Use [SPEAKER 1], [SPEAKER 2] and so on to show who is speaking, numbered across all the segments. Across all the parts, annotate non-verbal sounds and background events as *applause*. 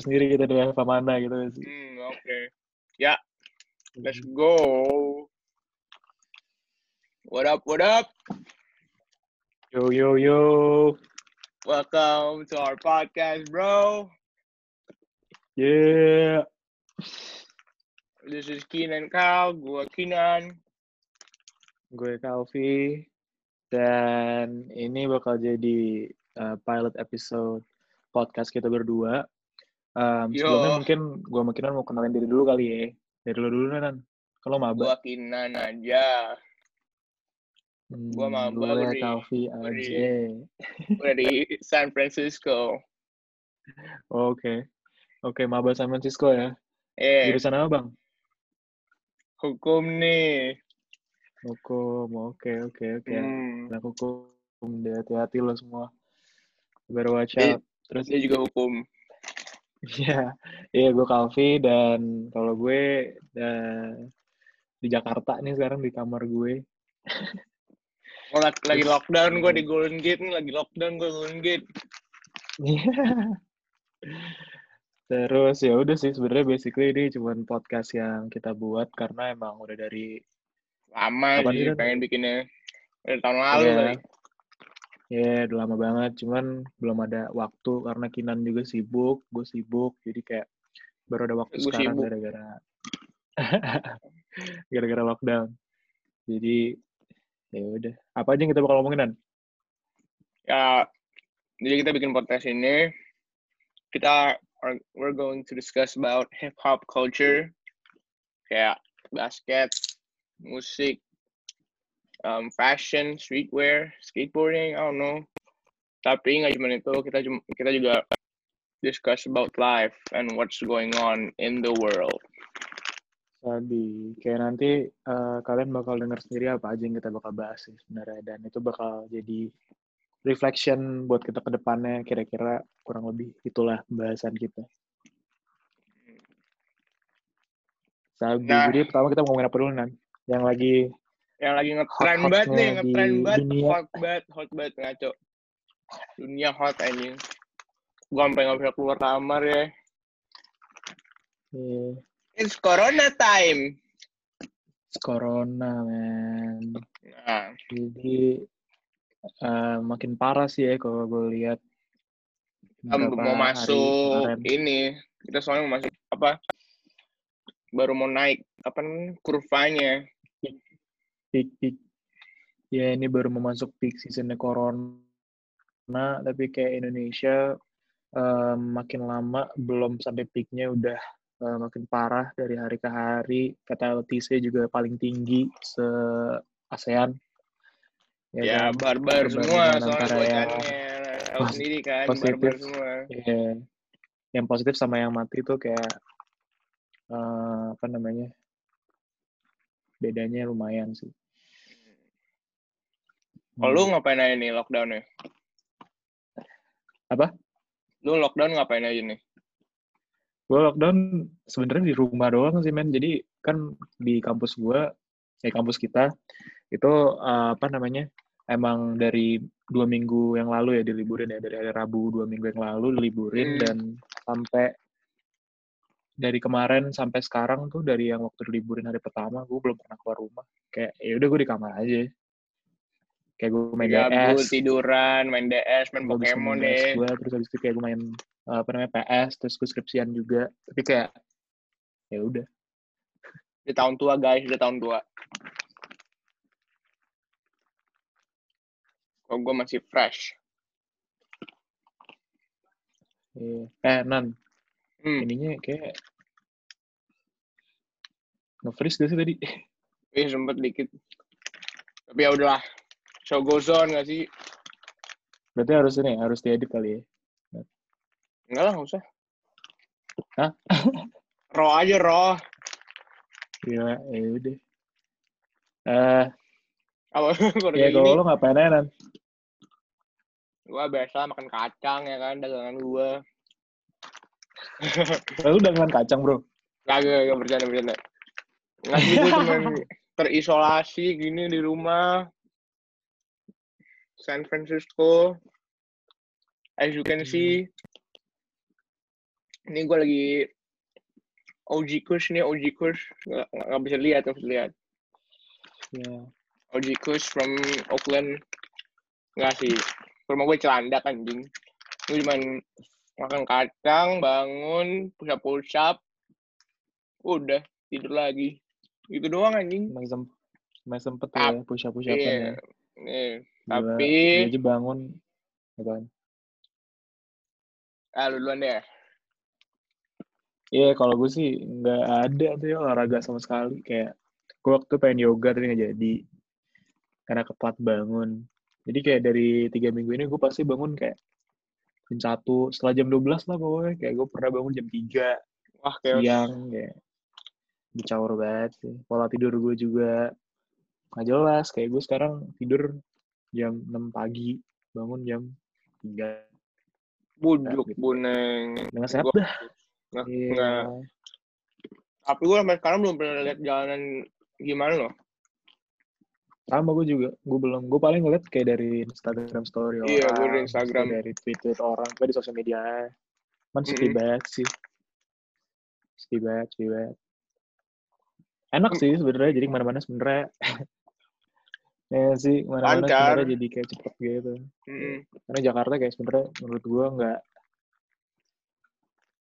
[SPEAKER 1] sendiri kita dari apa mana gitu sih.
[SPEAKER 2] Hmm, oke. Ya, let's go. What up, what up?
[SPEAKER 1] Yo yo yo.
[SPEAKER 2] Welcome to our podcast, bro.
[SPEAKER 1] Yeah.
[SPEAKER 2] This is Keenan Kyle, gua Keenan.
[SPEAKER 1] Gue Kalvi dan ini bakal jadi uh, pilot episode podcast kita berdua. Um,
[SPEAKER 2] Yo.
[SPEAKER 1] sebelumnya mungkin gue makinan mau kenalin diri dulu kali ya. Dari lo dulu Nan. Kalau maba.
[SPEAKER 2] Gua Keenan aja.
[SPEAKER 1] Hmm,
[SPEAKER 2] gua maba,
[SPEAKER 1] gue
[SPEAKER 2] di- di-
[SPEAKER 1] aja.
[SPEAKER 2] Gua dari San Francisco.
[SPEAKER 1] Oke. Oke, maba San Francisco ya.
[SPEAKER 2] Eh,
[SPEAKER 1] Jurusan apa bang?
[SPEAKER 2] hukum nih.
[SPEAKER 1] Hukum. Oke oke oke.
[SPEAKER 2] Hmm.
[SPEAKER 1] Anak hukum. Hati-hati lo semua. Baru watch out. Terus
[SPEAKER 2] Dia juga hukum.
[SPEAKER 1] Iya, iya gue Kalvi dan kalau gue eh, di Jakarta nih sekarang di kamar gue.
[SPEAKER 2] Oh, lagi, lockdown gua di Golden Gate nih, lagi lockdown gua Golden Gate.
[SPEAKER 1] Iya. Terus ya udah sih sebenarnya basically ini cuma podcast yang kita buat karena emang udah dari
[SPEAKER 2] Lama sih pengen bikinnya. Dari tahun lalu kali.
[SPEAKER 1] Ya udah lama banget cuman belum ada waktu karena Kinan juga sibuk, gue sibuk jadi kayak baru ada waktu
[SPEAKER 2] Gue
[SPEAKER 1] sekarang
[SPEAKER 2] sibuk.
[SPEAKER 1] gara-gara *laughs* gara-gara lockdown. Jadi ya udah apa aja yang kita bakal ngomongin Nan?
[SPEAKER 2] Ya, jadi kita bikin podcast ini. Kita are, we're going to discuss about hip hop culture, kayak basket, musik, um, fashion, streetwear, skateboarding, I don't know. Tapi nggak cuma itu, kita kita juga discuss about life and what's going on in the world.
[SPEAKER 1] Sabi, kayak nanti eh, kalian bakal denger sendiri apa aja yang kita bakal bahas sih sebenarnya dan itu bakal jadi reflection buat kita ke depannya kira-kira kurang lebih itulah pembahasan kita. Sabi,
[SPEAKER 2] Nah.
[SPEAKER 1] jadi pertama kita ngomongin apa dulu Nan? Yang lagi
[SPEAKER 2] Yang lagi ngetren banget nih, ngetren banget, hot banget, hot banget ngaco. Dunia hot anjing. Gua sampai nggak bisa keluar kamar ya.
[SPEAKER 1] eh,
[SPEAKER 2] It's Corona time.
[SPEAKER 1] corona, men.
[SPEAKER 2] Nah,
[SPEAKER 1] Jadi eh, makin parah sih ya kalau gue lihat.
[SPEAKER 2] kita mau
[SPEAKER 1] hari
[SPEAKER 2] masuk
[SPEAKER 1] kemarin.
[SPEAKER 2] ini. Kita soalnya mau masuk apa? Baru mau naik apa namanya? kurvanya.
[SPEAKER 1] Peak peak ya ini baru memasuk peak seasonnya corona tapi kayak Indonesia eh, makin lama belum sampai peaknya udah eh, makin parah dari hari ke hari fatality juga paling tinggi se ASEAN
[SPEAKER 2] Ya,
[SPEAKER 1] kan?
[SPEAKER 2] barbar semua soalnya
[SPEAKER 1] pos-
[SPEAKER 2] sendiri kan,
[SPEAKER 1] positif.
[SPEAKER 2] barbar semua.
[SPEAKER 1] Iya. yang positif sama yang mati tuh kayak eh, apa namanya bedanya lumayan sih
[SPEAKER 2] Kalau lu ngapain aja nih lockdown-nya?
[SPEAKER 1] Apa?
[SPEAKER 2] Lu lockdown ngapain aja nih?
[SPEAKER 1] gue lockdown sebenarnya di rumah doang sih men jadi kan di kampus gue ya kampus kita itu eh, apa namanya emang dari dua minggu yang lalu ya diliburin ya dari hari Rabu dua minggu yang lalu diliburin
[SPEAKER 2] Hmm.
[SPEAKER 1] dan sampai dari kemarin sampai sekarang tuh dari yang waktu liburin hari pertama gue belum pernah keluar rumah kayak ya udah gue di kamar aja kayak gue main
[SPEAKER 2] Gabut,
[SPEAKER 1] DS
[SPEAKER 2] tiduran, main DS, main
[SPEAKER 1] bisa
[SPEAKER 2] Pokemon
[SPEAKER 1] main
[SPEAKER 2] deh.
[SPEAKER 1] gue terus habis itu kayak gue main uh, apa namanya PS terus gue skripsian juga tapi kayak ya udah
[SPEAKER 2] Di tahun tua guys, di tahun tua. Kok gue masih fresh.
[SPEAKER 1] Iya. eh nan
[SPEAKER 2] Hmm,
[SPEAKER 1] ininya kayak nge-freeze gak sih tadi *laughs*
[SPEAKER 2] eh sempet dikit. Tapi ya udahlah. Show goes on gak sih?
[SPEAKER 1] berarti harus ini harus diedit kali ya
[SPEAKER 2] Enggak lah, nggak usah.
[SPEAKER 1] Hah? *laughs*
[SPEAKER 2] Raw aja, raw.
[SPEAKER 1] Gila, ya udah eh
[SPEAKER 2] Apa? *laughs*
[SPEAKER 1] Ya kalau lo ngapain aja nan
[SPEAKER 2] gue biasa makan kacang ya kan, dagangan gue. *laughs*
[SPEAKER 1] lu udah makan kacang bro
[SPEAKER 2] Kagak, gak bercanda, bercanda. Nggak sih, gue cuman terisolasi gini di rumah. San Francisco. As you can see. Ini gue lagi OG Kush nih, OG Kush. Nggak, nggak bisa lihat, nggak bisa lihat.
[SPEAKER 1] Ya.
[SPEAKER 2] OG Kush from Oakland. Nggak sih. Rumah gue celanda kan, anjing. Gue cuman makan kacang, bangun, push-up push-up. Udah, tidur lagi. Itu doang anjing.
[SPEAKER 1] Masih sem masih sempet ya push up push up
[SPEAKER 2] Iya.
[SPEAKER 1] ya.
[SPEAKER 2] Nih,
[SPEAKER 1] Gila,
[SPEAKER 2] tapi
[SPEAKER 1] aja bangun apaan?
[SPEAKER 2] ah lu duluan deh.
[SPEAKER 1] Iya, kalau gue sih nggak ada tuh ya olahraga sama sekali. Kayak gue waktu pengen yoga tapi nggak jadi karena ketelat bangun. Jadi kayak dari tiga minggu ini gue pasti bangun kayak jam satu setelah jam 12 lah pokoknya. Kayak gue pernah bangun jam 3
[SPEAKER 2] Wah, kayak
[SPEAKER 1] siang kayak dicaur banget sih. Pola tidur gue juga nggak jelas. Kayak gue sekarang tidur jam 6 pagi, bangun jam 3.
[SPEAKER 2] bujuk
[SPEAKER 1] gitu.
[SPEAKER 2] buneng.
[SPEAKER 1] Nggak sehat
[SPEAKER 2] Gua-
[SPEAKER 1] dah.
[SPEAKER 2] Nggak,
[SPEAKER 1] Iya.
[SPEAKER 2] nggak. Tapi gue sampai sekarang belum pernah lihat jalanan gimana loh.
[SPEAKER 1] Sama gue juga. Gue belum. Gue paling ngeliat kayak dari Instagram story orang.
[SPEAKER 2] Iya, gue dari Instagram.
[SPEAKER 1] Dari tweet orang. Gue di sosial media. Man sepi
[SPEAKER 2] Mm-mm.
[SPEAKER 1] banget sih. Sepi banget, sepi banget. Enak
[SPEAKER 2] Mm.
[SPEAKER 1] sih sebenarnya. Jadi ke mana-mana sebenarnya. *laughs* ya sih, sebenarnya jadi kayak cepet gitu.
[SPEAKER 2] Mm-mm.
[SPEAKER 1] Karena Jakarta kayak sebenarnya menurut gue nggak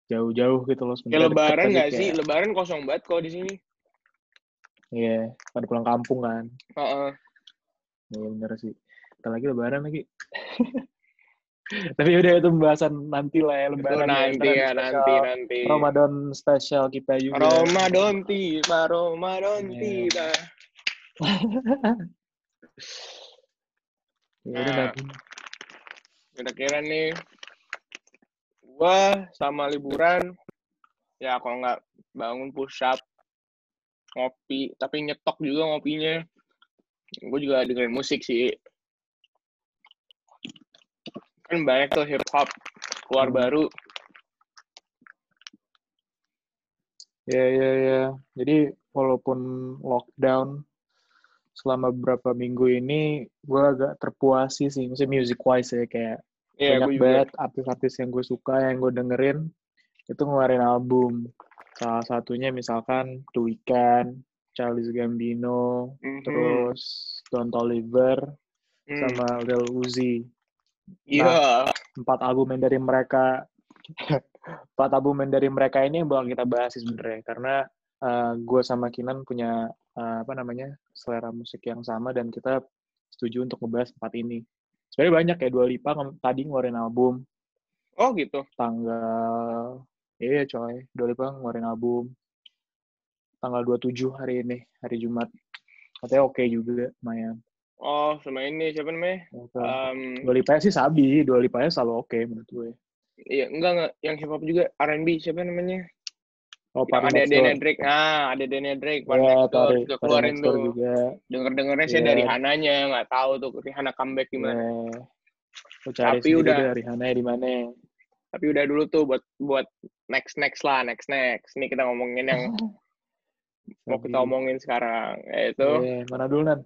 [SPEAKER 1] jauh-jauh gitu loh.
[SPEAKER 2] Kayak
[SPEAKER 1] sebenarnya deket,
[SPEAKER 2] lebaran nggak sih?
[SPEAKER 1] kayak-
[SPEAKER 2] Lebaran kosong banget kok di sini.
[SPEAKER 1] Iya, pada pulang kampung kan.
[SPEAKER 2] Heeh.
[SPEAKER 1] Iya bener sih. Ntar lagi lebaran lagi. *laughs* Tapi udah itu pembahasan nanti lah ya
[SPEAKER 2] Itu
[SPEAKER 1] lebaran.
[SPEAKER 2] nanti
[SPEAKER 1] Ntar ada
[SPEAKER 2] ya, nanti nanti.
[SPEAKER 1] Ramadan spesial kita juga.
[SPEAKER 2] Ramadan tiba, Ramadan
[SPEAKER 1] Iya.
[SPEAKER 2] tiba. *laughs*
[SPEAKER 1] Ya udah
[SPEAKER 2] Nah. Kira-kira nih, gua sama liburan, ya kalau nggak bangun push up, ngopi, tapi nyetok juga ngopinya. Gue juga dengerin musik sih. Kan banyak tuh hip hop keluar
[SPEAKER 1] Hmm.
[SPEAKER 2] baru.
[SPEAKER 1] Ya ya ya. Jadi walaupun lockdown selama beberapa minggu ini gue agak terpuasi sih, maksudnya music wise ya kayak
[SPEAKER 2] Iya,
[SPEAKER 1] banyak banget artis-artis yang gue suka yang gue dengerin itu ngeluarin album. Salah satunya misalkan The Weeknd, Charles Gambino,
[SPEAKER 2] Mhm.
[SPEAKER 1] terus Don Toliver,
[SPEAKER 2] Hmm.
[SPEAKER 1] sama Lil Uzi.
[SPEAKER 2] Iya.
[SPEAKER 1] Empat album yang dari mereka, *laughs* empat album yang dari mereka ini yang bakal kita bahas sih sebenarnya. Karena gue sama Kinan punya eh, apa namanya selera musik yang sama dan kita setuju untuk ngebahas empat ini. Sebenarnya banyak ya Dua Lipa tadi ngeluarin album
[SPEAKER 2] Oh gitu.
[SPEAKER 1] tanggal iya coy Dua Lipa ngeluarin album tanggal 27 hari ini hari Jumat katanya oke juga lumayan
[SPEAKER 2] Oh, sama ini siapa namanya? Um,
[SPEAKER 1] Dua Lipa sih sabi Dua Lipa selalu oke menurut gue
[SPEAKER 2] iya, enggak enggak. Yang hip hop juga R&B siapa namanya?
[SPEAKER 1] Oh
[SPEAKER 2] Yang
[SPEAKER 1] Party
[SPEAKER 2] ada Daniel Drake. Ah, ada Daniel Drake.
[SPEAKER 1] Ya
[SPEAKER 2] Next Door
[SPEAKER 1] Party
[SPEAKER 2] juga keluarin tuh.
[SPEAKER 1] juga
[SPEAKER 2] Denger-dengernya sih
[SPEAKER 1] Iya.
[SPEAKER 2] dari Hananya, nggak tahu tuh Rihanna comeback gimana.
[SPEAKER 1] ya Lu cari
[SPEAKER 2] Tapi udah.
[SPEAKER 1] deh Rihanna di mana
[SPEAKER 2] Tapi udah dulu tuh buat buat next next lah, next next. Ini kita ngomongin yang *laughs* mau kita omongin sekarang, yaitu
[SPEAKER 1] Iya, mana dulu Nan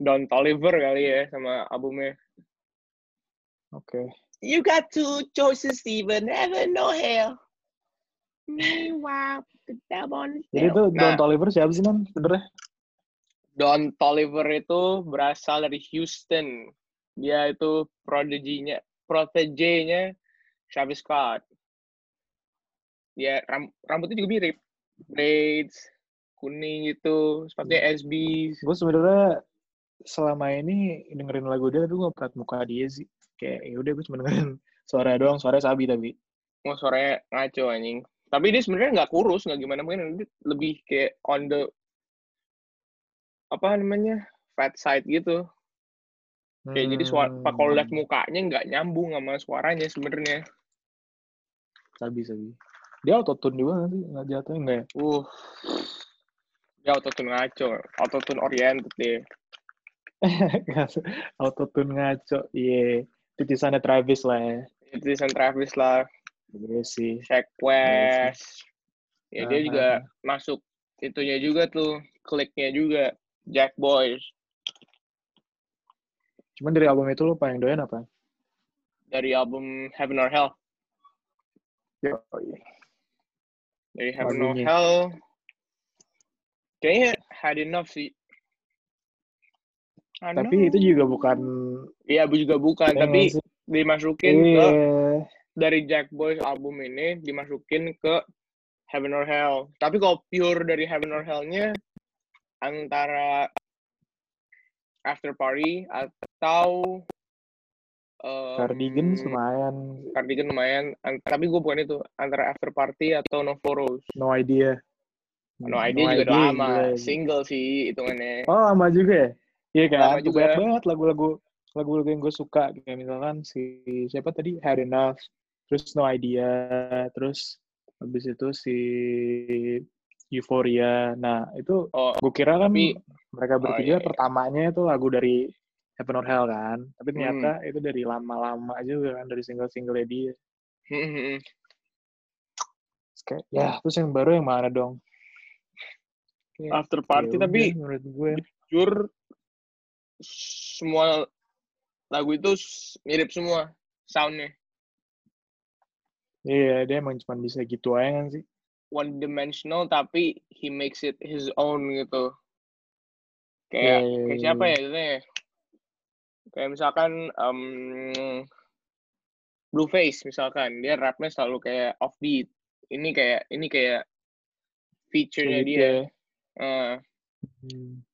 [SPEAKER 2] Don Toliver kali ya sama albumnya.
[SPEAKER 1] oke
[SPEAKER 2] You got two choices, Steven. Never know hell. Meanwhile, on
[SPEAKER 1] jadi itu Don
[SPEAKER 2] Nah,
[SPEAKER 1] Toliver siapa sih Nan sebenarnya
[SPEAKER 2] Don Toliver itu berasal dari Houston. Dia itu prodiginya, protege-nya Travis Scott. Dia ram, rambutnya juga mirip. Braids, kuning gitu, sepatunya SB.
[SPEAKER 1] gue sebenarnya selama ini dengerin lagu dia tapi gue gak pernah muka dia sih kayak ya udah gue cuma dengerin *laughs* suara doang suara sabi tapi
[SPEAKER 2] Mau suaranya ngaco anjing. Tapi dia sebenarnya nggak kurus, nggak gimana mungkin dia lebih kayak on the apa namanya fat side gitu. Kayak jadi suara
[SPEAKER 1] Hmm,
[SPEAKER 2] kalau lihat mukanya nggak nyambung sama suaranya sebenarnya.
[SPEAKER 1] sabi sabi dia autotune juga sih nggak jatuhnya enggak ya
[SPEAKER 2] Uh. Dia autotune ngaco, autotune oriented deh. *laughs*
[SPEAKER 1] autotune ngaco iya titisannya Travis lah ya
[SPEAKER 2] Jason Travis lah,
[SPEAKER 1] iya sih
[SPEAKER 2] Shaq West. Ya dia juga masuk itunya juga tuh, kliknya juga. Jack Boys.
[SPEAKER 1] cuman dari album itu lo paling doyan apa
[SPEAKER 2] Dari album Heaven or Hell.
[SPEAKER 1] Yoi.
[SPEAKER 2] Dari Heaven or. Hell. Kayaknya had enough sih.
[SPEAKER 1] Tapi itu juga bukan
[SPEAKER 2] Iya, juga bukan,
[SPEAKER 1] ya
[SPEAKER 2] tapi dimasukin
[SPEAKER 1] iya.
[SPEAKER 2] ke dari Jack Boys album ini dimasukin ke Heaven or Hell. Tapi kalau pure dari Heaven or Hell-nya antara After Party atau um,
[SPEAKER 1] Cardigans lumayan.
[SPEAKER 2] Cardigan lumayan, An- tapi gue bukan itu antara After Party atau No Photos.
[SPEAKER 1] No idea.
[SPEAKER 2] No Idea juga udah lama,
[SPEAKER 1] gila.
[SPEAKER 2] single sih hitungannya.
[SPEAKER 1] Oh lama juga ya? Iya kan?
[SPEAKER 2] Lama juga.
[SPEAKER 1] Banyak banget lagu-lagu lagu-lagu yang gue suka kayak misalkan si siapa tadi Had Enough, terus No Idea, terus habis itu si Euphoria. Nah itu
[SPEAKER 2] Oh,
[SPEAKER 1] gue kira kan
[SPEAKER 2] tapi-
[SPEAKER 1] mereka
[SPEAKER 2] oh,
[SPEAKER 1] bertiga
[SPEAKER 2] iya, iya.
[SPEAKER 1] pertamanya itu lagu dari Heaven or Hell kan, tapi
[SPEAKER 2] Hmm.
[SPEAKER 1] ternyata itu dari lama-lama juga kan dari single-single dia.
[SPEAKER 2] hmm,
[SPEAKER 1] Terus kayak, ya terus yang baru yang mana dong? Kayak,
[SPEAKER 2] After Party
[SPEAKER 1] ya
[SPEAKER 2] tapi
[SPEAKER 1] menurut gue
[SPEAKER 2] jujur semua lagu itu mirip semua soundnya
[SPEAKER 1] iya dia emang cuma bisa gitu aja kan sih.
[SPEAKER 2] one dimensional tapi he makes it his own gitu. Kayak
[SPEAKER 1] iya,
[SPEAKER 2] kayak
[SPEAKER 1] iya,
[SPEAKER 2] siapa
[SPEAKER 1] iya.
[SPEAKER 2] ya itu ya? Kayak misalkan um, Blueface misalkan dia rapnya selalu kayak offbeat. Ini kayak ini kayak feature-nya
[SPEAKER 1] Sulit
[SPEAKER 2] dia.
[SPEAKER 1] ya. Hmm,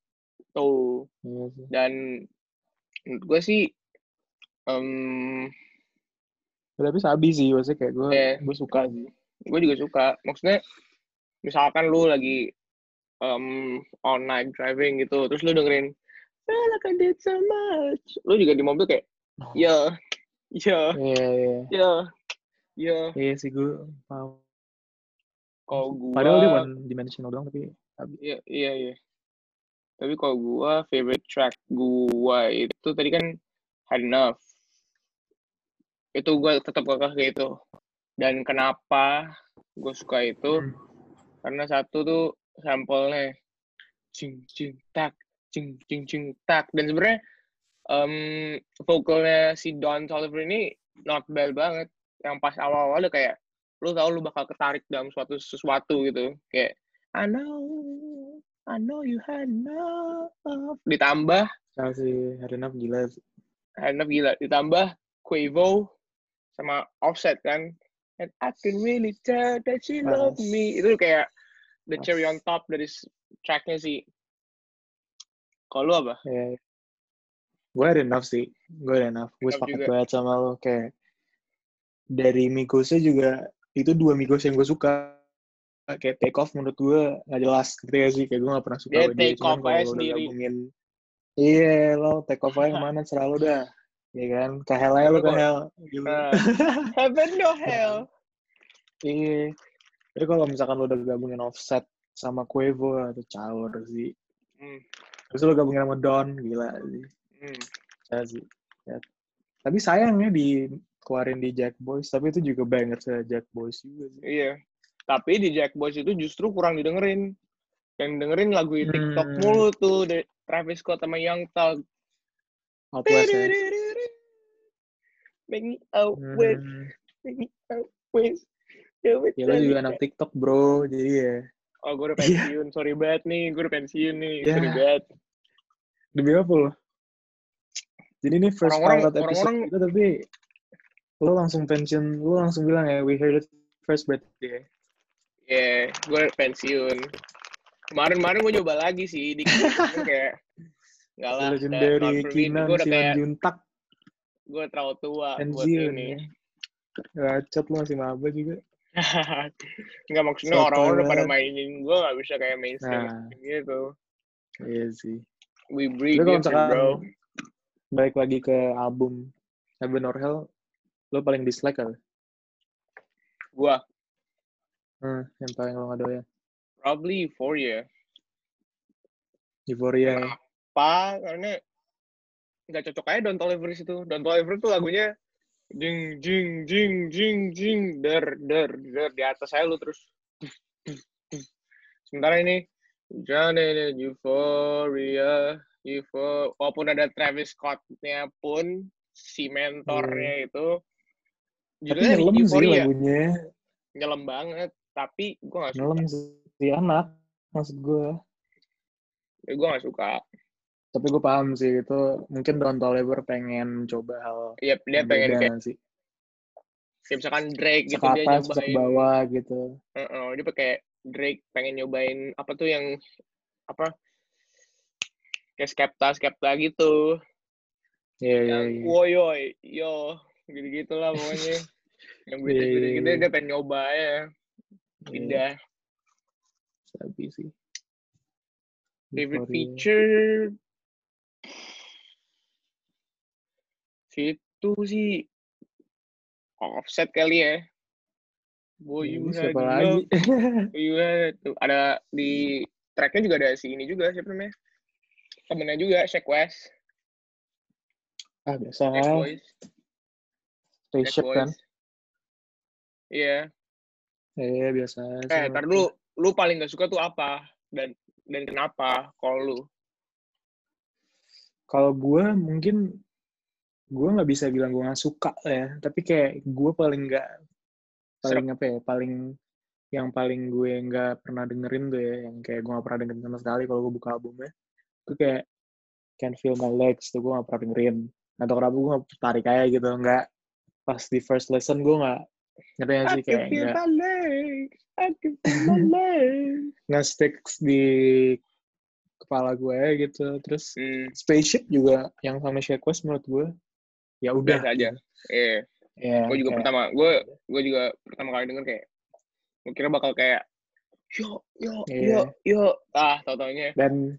[SPEAKER 2] tuh.
[SPEAKER 1] Iya
[SPEAKER 2] dan menurut gue sih um,
[SPEAKER 1] tapi sabi sih, maksudnya kayak gue,
[SPEAKER 2] Iya.
[SPEAKER 1] gue suka sih.
[SPEAKER 2] gue juga suka. Maksudnya misalkan lu lagi um, all night driving gitu terus lu dengerin feel like I did so much. Lu juga di mobil kayak ya ya ya ya
[SPEAKER 1] Iya sih gue paham.
[SPEAKER 2] kalau gua
[SPEAKER 1] Padahal dia one dimensional doang, tapi
[SPEAKER 2] iya iya iya. Tapi kalau gua favorite track gua itu tadi kan had enough itu gua tetap kekeh ke itu dan kenapa gue suka itu?
[SPEAKER 1] Hmm.
[SPEAKER 2] karena satu tuh sampelnya cing cing tak cing cing cing tak. Dan sebenarnya um, vokalnya si Don Toliver ini not bad banget. Yang pas awal-awal udah kayak lu tau lu bakal ketarik dalam suatu sesuatu gitu. Kayak I know I know you had enough. Ditambah
[SPEAKER 1] Nah, si Harinaf gila. Sih.
[SPEAKER 2] had enough gila. Ditambah Quavo sama Offset kan and I can really tell that she love
[SPEAKER 1] Pas.
[SPEAKER 2] me itu kayak the
[SPEAKER 1] Pas.
[SPEAKER 2] cherry on top dari tracknya sih kalau lu apa
[SPEAKER 1] Iya, iya. Gue ada enough sih. Gue ada enough. Gue sepakat banget sama lo. Kayak dari Migosnya juga, itu dua Migos yang gue suka. Kayak take off menurut gue gak jelas. Gitu ya sih. Kayak gue gak pernah suka
[SPEAKER 2] Dia take
[SPEAKER 1] Cuman
[SPEAKER 2] off aja sendiri.
[SPEAKER 1] iya lo take off aja *laughs* ke mana serah lo dah. Iya kan? Ke hell aja lo ke hell. Gitu. *laughs*
[SPEAKER 2] Uh, heaven no hell
[SPEAKER 1] Iya. Tapi kalau misalkan lo udah gabungin offset sama Quavo atau caur sih.
[SPEAKER 2] Hmm,
[SPEAKER 1] Terus lo gabungin sama Don, gila sih.
[SPEAKER 2] hmm.
[SPEAKER 1] Saya sih. Ya. Tapi sayangnya dikeluarin di Jack Boys, tapi itu juga banger se Jack Boys juga sih.
[SPEAKER 2] iya tapi di Jack Boys itu justru kurang didengerin yang dengerin lagu di TikTok
[SPEAKER 1] Hmm.
[SPEAKER 2] mulu tuh Travis Scott sama Young Thug
[SPEAKER 1] Outlast ya.
[SPEAKER 2] Make me out with,
[SPEAKER 1] Hmm.
[SPEAKER 2] make me out with.
[SPEAKER 1] Ya lo juga anak TikTok bro, jadi ya.
[SPEAKER 2] Oh, gue udah
[SPEAKER 1] Iya.
[SPEAKER 2] pensiun. Sorry banget nih. Gue udah pensiun nih.
[SPEAKER 1] Ya.
[SPEAKER 2] Sorry banget.
[SPEAKER 1] Demi apa lo? Jadi ini first
[SPEAKER 2] Orang-orang-
[SPEAKER 1] pilot episode
[SPEAKER 2] orang-orang-
[SPEAKER 1] kita tapi lo langsung pensiun, lo langsung bilang ya, we heard it first birthday.
[SPEAKER 2] Ya, gue udah pensiun. Kemarin-kemarin gue coba lagi sih. Cuman *laughs* kayak, enggak lah.
[SPEAKER 1] Legendary Kinan,
[SPEAKER 2] Gue udah kayak,
[SPEAKER 1] Juntak,
[SPEAKER 2] gue terlalu tua buat
[SPEAKER 1] pensiun
[SPEAKER 2] ini.
[SPEAKER 1] ya. Gacot lo masih maba juga. *laughs*
[SPEAKER 2] Enggak maksudnya orang-orang udah pada mainin gue gak bisa kayak mainstream
[SPEAKER 1] Nah.
[SPEAKER 2] gitu.
[SPEAKER 1] Iya sih.
[SPEAKER 2] We different,
[SPEAKER 1] misalkan
[SPEAKER 2] bro.
[SPEAKER 1] balik lagi ke album Heaven or Hell, lo paling dislike apa?
[SPEAKER 2] Gue
[SPEAKER 1] Hmm, yang paling lo gak doyan.
[SPEAKER 2] probably Euphoria.
[SPEAKER 1] Euphoria. ya.
[SPEAKER 2] Apa? Karena nggak cocok aja Don't Toliver itu. Don't Toliver tuh lagunya jing jing jing jing jing der der der di atas saya lu terus. Sementara ini Johnny Euphoria, Euphoria. Walaupun ada Travis Scott-nya pun si mentornya itu
[SPEAKER 1] Tapi nyelam sih
[SPEAKER 2] Euphoria.
[SPEAKER 1] lagunya.
[SPEAKER 2] nyelam banget tapi gue nggak suka
[SPEAKER 1] nyelam sih anak maksud gue
[SPEAKER 2] ya, gue nggak suka
[SPEAKER 1] tapi gue paham sih itu mungkin Don Toliver pengen coba hal
[SPEAKER 2] Iya, dia pengen kayak,
[SPEAKER 1] sih.
[SPEAKER 2] Kayak misalkan Drake gitu dia
[SPEAKER 1] bisa ke
[SPEAKER 2] nyobain
[SPEAKER 1] bawah gitu.
[SPEAKER 2] Heeh, dia pakai Drake pengen nyobain apa tuh yang apa? Kayak skepta skepta gitu.
[SPEAKER 1] Iya iya
[SPEAKER 2] yang
[SPEAKER 1] iya.
[SPEAKER 2] woyoy yo gitu gitulah pokoknya. *laughs* Yang
[SPEAKER 1] Iya, iya,
[SPEAKER 2] beda gitu
[SPEAKER 1] iya.
[SPEAKER 2] dia pengen nyoba ya.
[SPEAKER 1] Iya,
[SPEAKER 2] pindah
[SPEAKER 1] sabi sih.
[SPEAKER 2] Favorite feature situ sih. Offset kali ya. Boy, you
[SPEAKER 1] Ini
[SPEAKER 2] had
[SPEAKER 1] siapa lagi? *laughs*
[SPEAKER 2] Tuh ada di tracknya juga ada si ini juga siapa namanya? Temennya juga Shaq West.
[SPEAKER 1] Ah biasa. Spaceship kan?
[SPEAKER 2] Boys. Iya.
[SPEAKER 1] Iya biasa.
[SPEAKER 2] Eh ntar dulu lu paling gak suka tuh apa? Dan dan kenapa? Kalau lu.
[SPEAKER 1] Kalau gue mungkin gue nggak bisa bilang gue nggak suka ya. Tapi kayak gue paling nggak paling apa ya paling yang paling gue nggak pernah dengerin tuh ya yang kayak gue nggak pernah dengerin sama sekali kalau gue buka albumnya itu kayak Can't Feel My Legs tuh gue nggak pernah dengerin. Tahu kenapa gue nggak tertarik aja gitu nggak pas di first lesson gue nggak ngerti nggak sih kayak nggak
[SPEAKER 2] can *laughs*
[SPEAKER 1] nggak sticks di kepala gue gitu terus
[SPEAKER 2] hmm,
[SPEAKER 1] spaceship juga yang sama Shaq West menurut gue ya udah
[SPEAKER 2] biasa aja. Iya.
[SPEAKER 1] Ya
[SPEAKER 2] gue juga
[SPEAKER 1] kayak-
[SPEAKER 2] pertama gue gue juga pertama kali denger kayak gue kira bakal kayak yo yo yo
[SPEAKER 1] Iya.
[SPEAKER 2] yo ah tau taunya
[SPEAKER 1] dan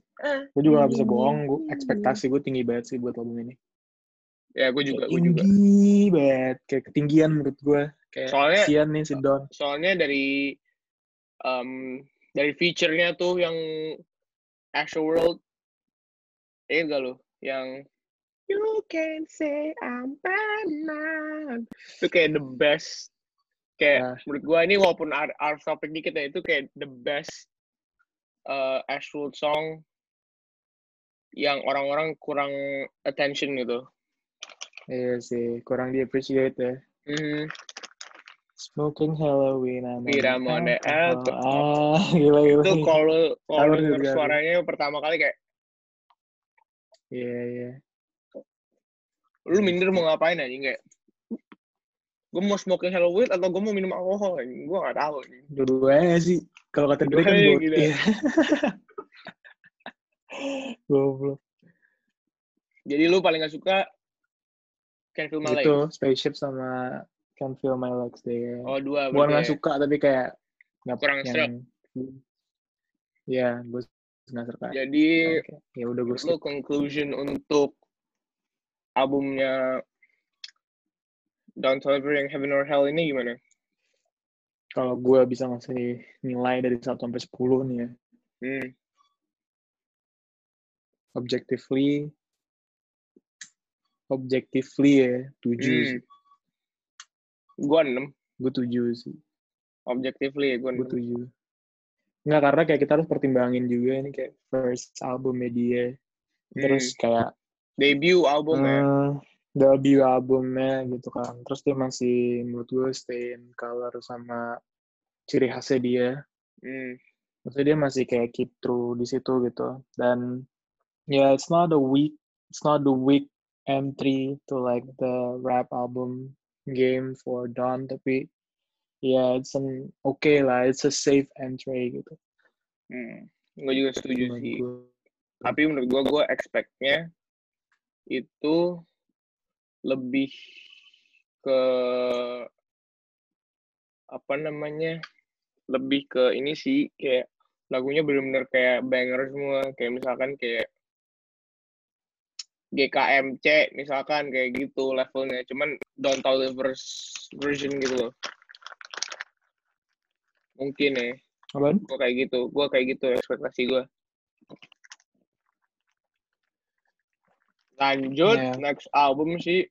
[SPEAKER 1] gue juga gak bisa bohong gue ekspektasi gue tinggi banget sih buat album ini.
[SPEAKER 2] Ya gue juga gue juga.
[SPEAKER 1] Tinggi banget kayak ketinggian menurut gue kayak
[SPEAKER 2] Soalnya-
[SPEAKER 1] kasian nih si Don.
[SPEAKER 2] soalnya dari um, dari feature-nya tuh yang Actual World eh gak lo yang You can say I'm Batman itu kayak the best. Kayak
[SPEAKER 1] Nah.
[SPEAKER 2] menurut gua ini walaupun our, our topic dikit ya itu kayak the best uh, Ashworld song yang orang-orang kurang attention gitu.
[SPEAKER 1] iya sih kurang di appreciate ya.
[SPEAKER 2] Hmm,
[SPEAKER 1] Smoking Halloween I'm
[SPEAKER 2] on the alcohol.
[SPEAKER 1] ah *laughs* gila gila.
[SPEAKER 2] Itu kalau kalau suaranya pertama kali kayak
[SPEAKER 1] iya iya
[SPEAKER 2] lu minder mau ngapain anjing kayak gue mau smoking Halloween atau gue mau minum alkohol anjing gue gak tahu anjing.
[SPEAKER 1] dua-duanya sih kalau kata Drake kan both
[SPEAKER 2] gila.
[SPEAKER 1] iya *laughs* goblok
[SPEAKER 2] jadi lu paling gak suka Can't Feel My
[SPEAKER 1] itu
[SPEAKER 2] Legs
[SPEAKER 1] spaceship sama Can't Feel My Legs deh
[SPEAKER 2] oh dua berarti
[SPEAKER 1] nggak
[SPEAKER 2] ya.
[SPEAKER 1] suka tapi kayak nggak
[SPEAKER 2] Kurang
[SPEAKER 1] yang ya gue nggak suka
[SPEAKER 2] jadi
[SPEAKER 1] Oke. ya udah gue
[SPEAKER 2] lu conclusion untuk albumnya Don't Deliver yang Heaven or Hell ini gimana?
[SPEAKER 1] kalau gue bisa ngasih nilai dari 1 sampai 10 nih ya
[SPEAKER 2] Hmm.
[SPEAKER 1] objectively objectively ya 7
[SPEAKER 2] Hmm.
[SPEAKER 1] sih
[SPEAKER 2] Gua 6.
[SPEAKER 1] gue 7 sih
[SPEAKER 2] Objectively ya
[SPEAKER 1] gue
[SPEAKER 2] 6.
[SPEAKER 1] 7 Nggak, karena kayak kita harus pertimbangin juga ini kayak first album media terus kayak
[SPEAKER 2] Debut album ya.
[SPEAKER 1] eh, debut albumnya gitu kan terus dia masih menurut gue stay in color sama ciri khasnya dia
[SPEAKER 2] Hmm.
[SPEAKER 1] maksudnya dia masih kayak keep true di situ gitu dan ya yeah, it's not a weak it's not the weak entry to like the rap album game for Don tapi ya yeah, it's an okay lah it's a safe entry gitu
[SPEAKER 2] Hmm. Gue juga setuju
[SPEAKER 1] menurut
[SPEAKER 2] sih.
[SPEAKER 1] gue.
[SPEAKER 2] Tapi menurut gua gua expect-nya itu lebih ke apa namanya? Lebih ke ini sih kayak lagunya bener-bener kayak banger semua kayak misalkan kayak GKMC misalkan kayak gitu levelnya cuman don't tell the verse version gitu loh mungkin ya
[SPEAKER 1] Apaan?
[SPEAKER 2] gue kayak gitu gue kayak gitu ekspektasi gue lanjut
[SPEAKER 1] Ya.
[SPEAKER 2] next album sih.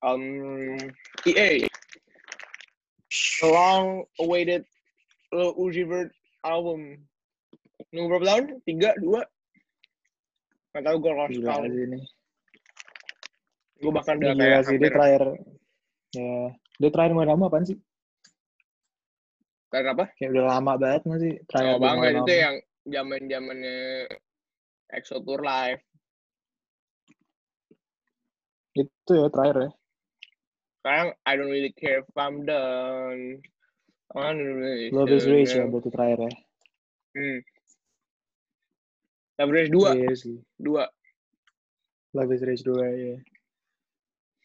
[SPEAKER 2] Um EA long awaited Lil Uzi Vert album. Nunggu berapa tahun? Tiga dua? Nggak tahu gue lost tahun
[SPEAKER 1] sih ini.
[SPEAKER 2] Gue bahkan udah kayak
[SPEAKER 1] sih dia terakhir. Ya. Dia terakhir main album apaan sih?
[SPEAKER 2] Terakhir apa?
[SPEAKER 1] Kayak udah lama banget nggak sih? Terakhir
[SPEAKER 2] Lama banget itu yang zaman zamannya EXO Tour Live.
[SPEAKER 1] Itu ya terakhir ya.
[SPEAKER 2] Sekarang I don't really care if I'm done. I don't really
[SPEAKER 1] Love is Rage ya berarti terakhir ya.
[SPEAKER 2] Hmm. Love is Rage 2.
[SPEAKER 1] Iya sih.
[SPEAKER 2] 2.
[SPEAKER 1] Love is Rage 2 ya.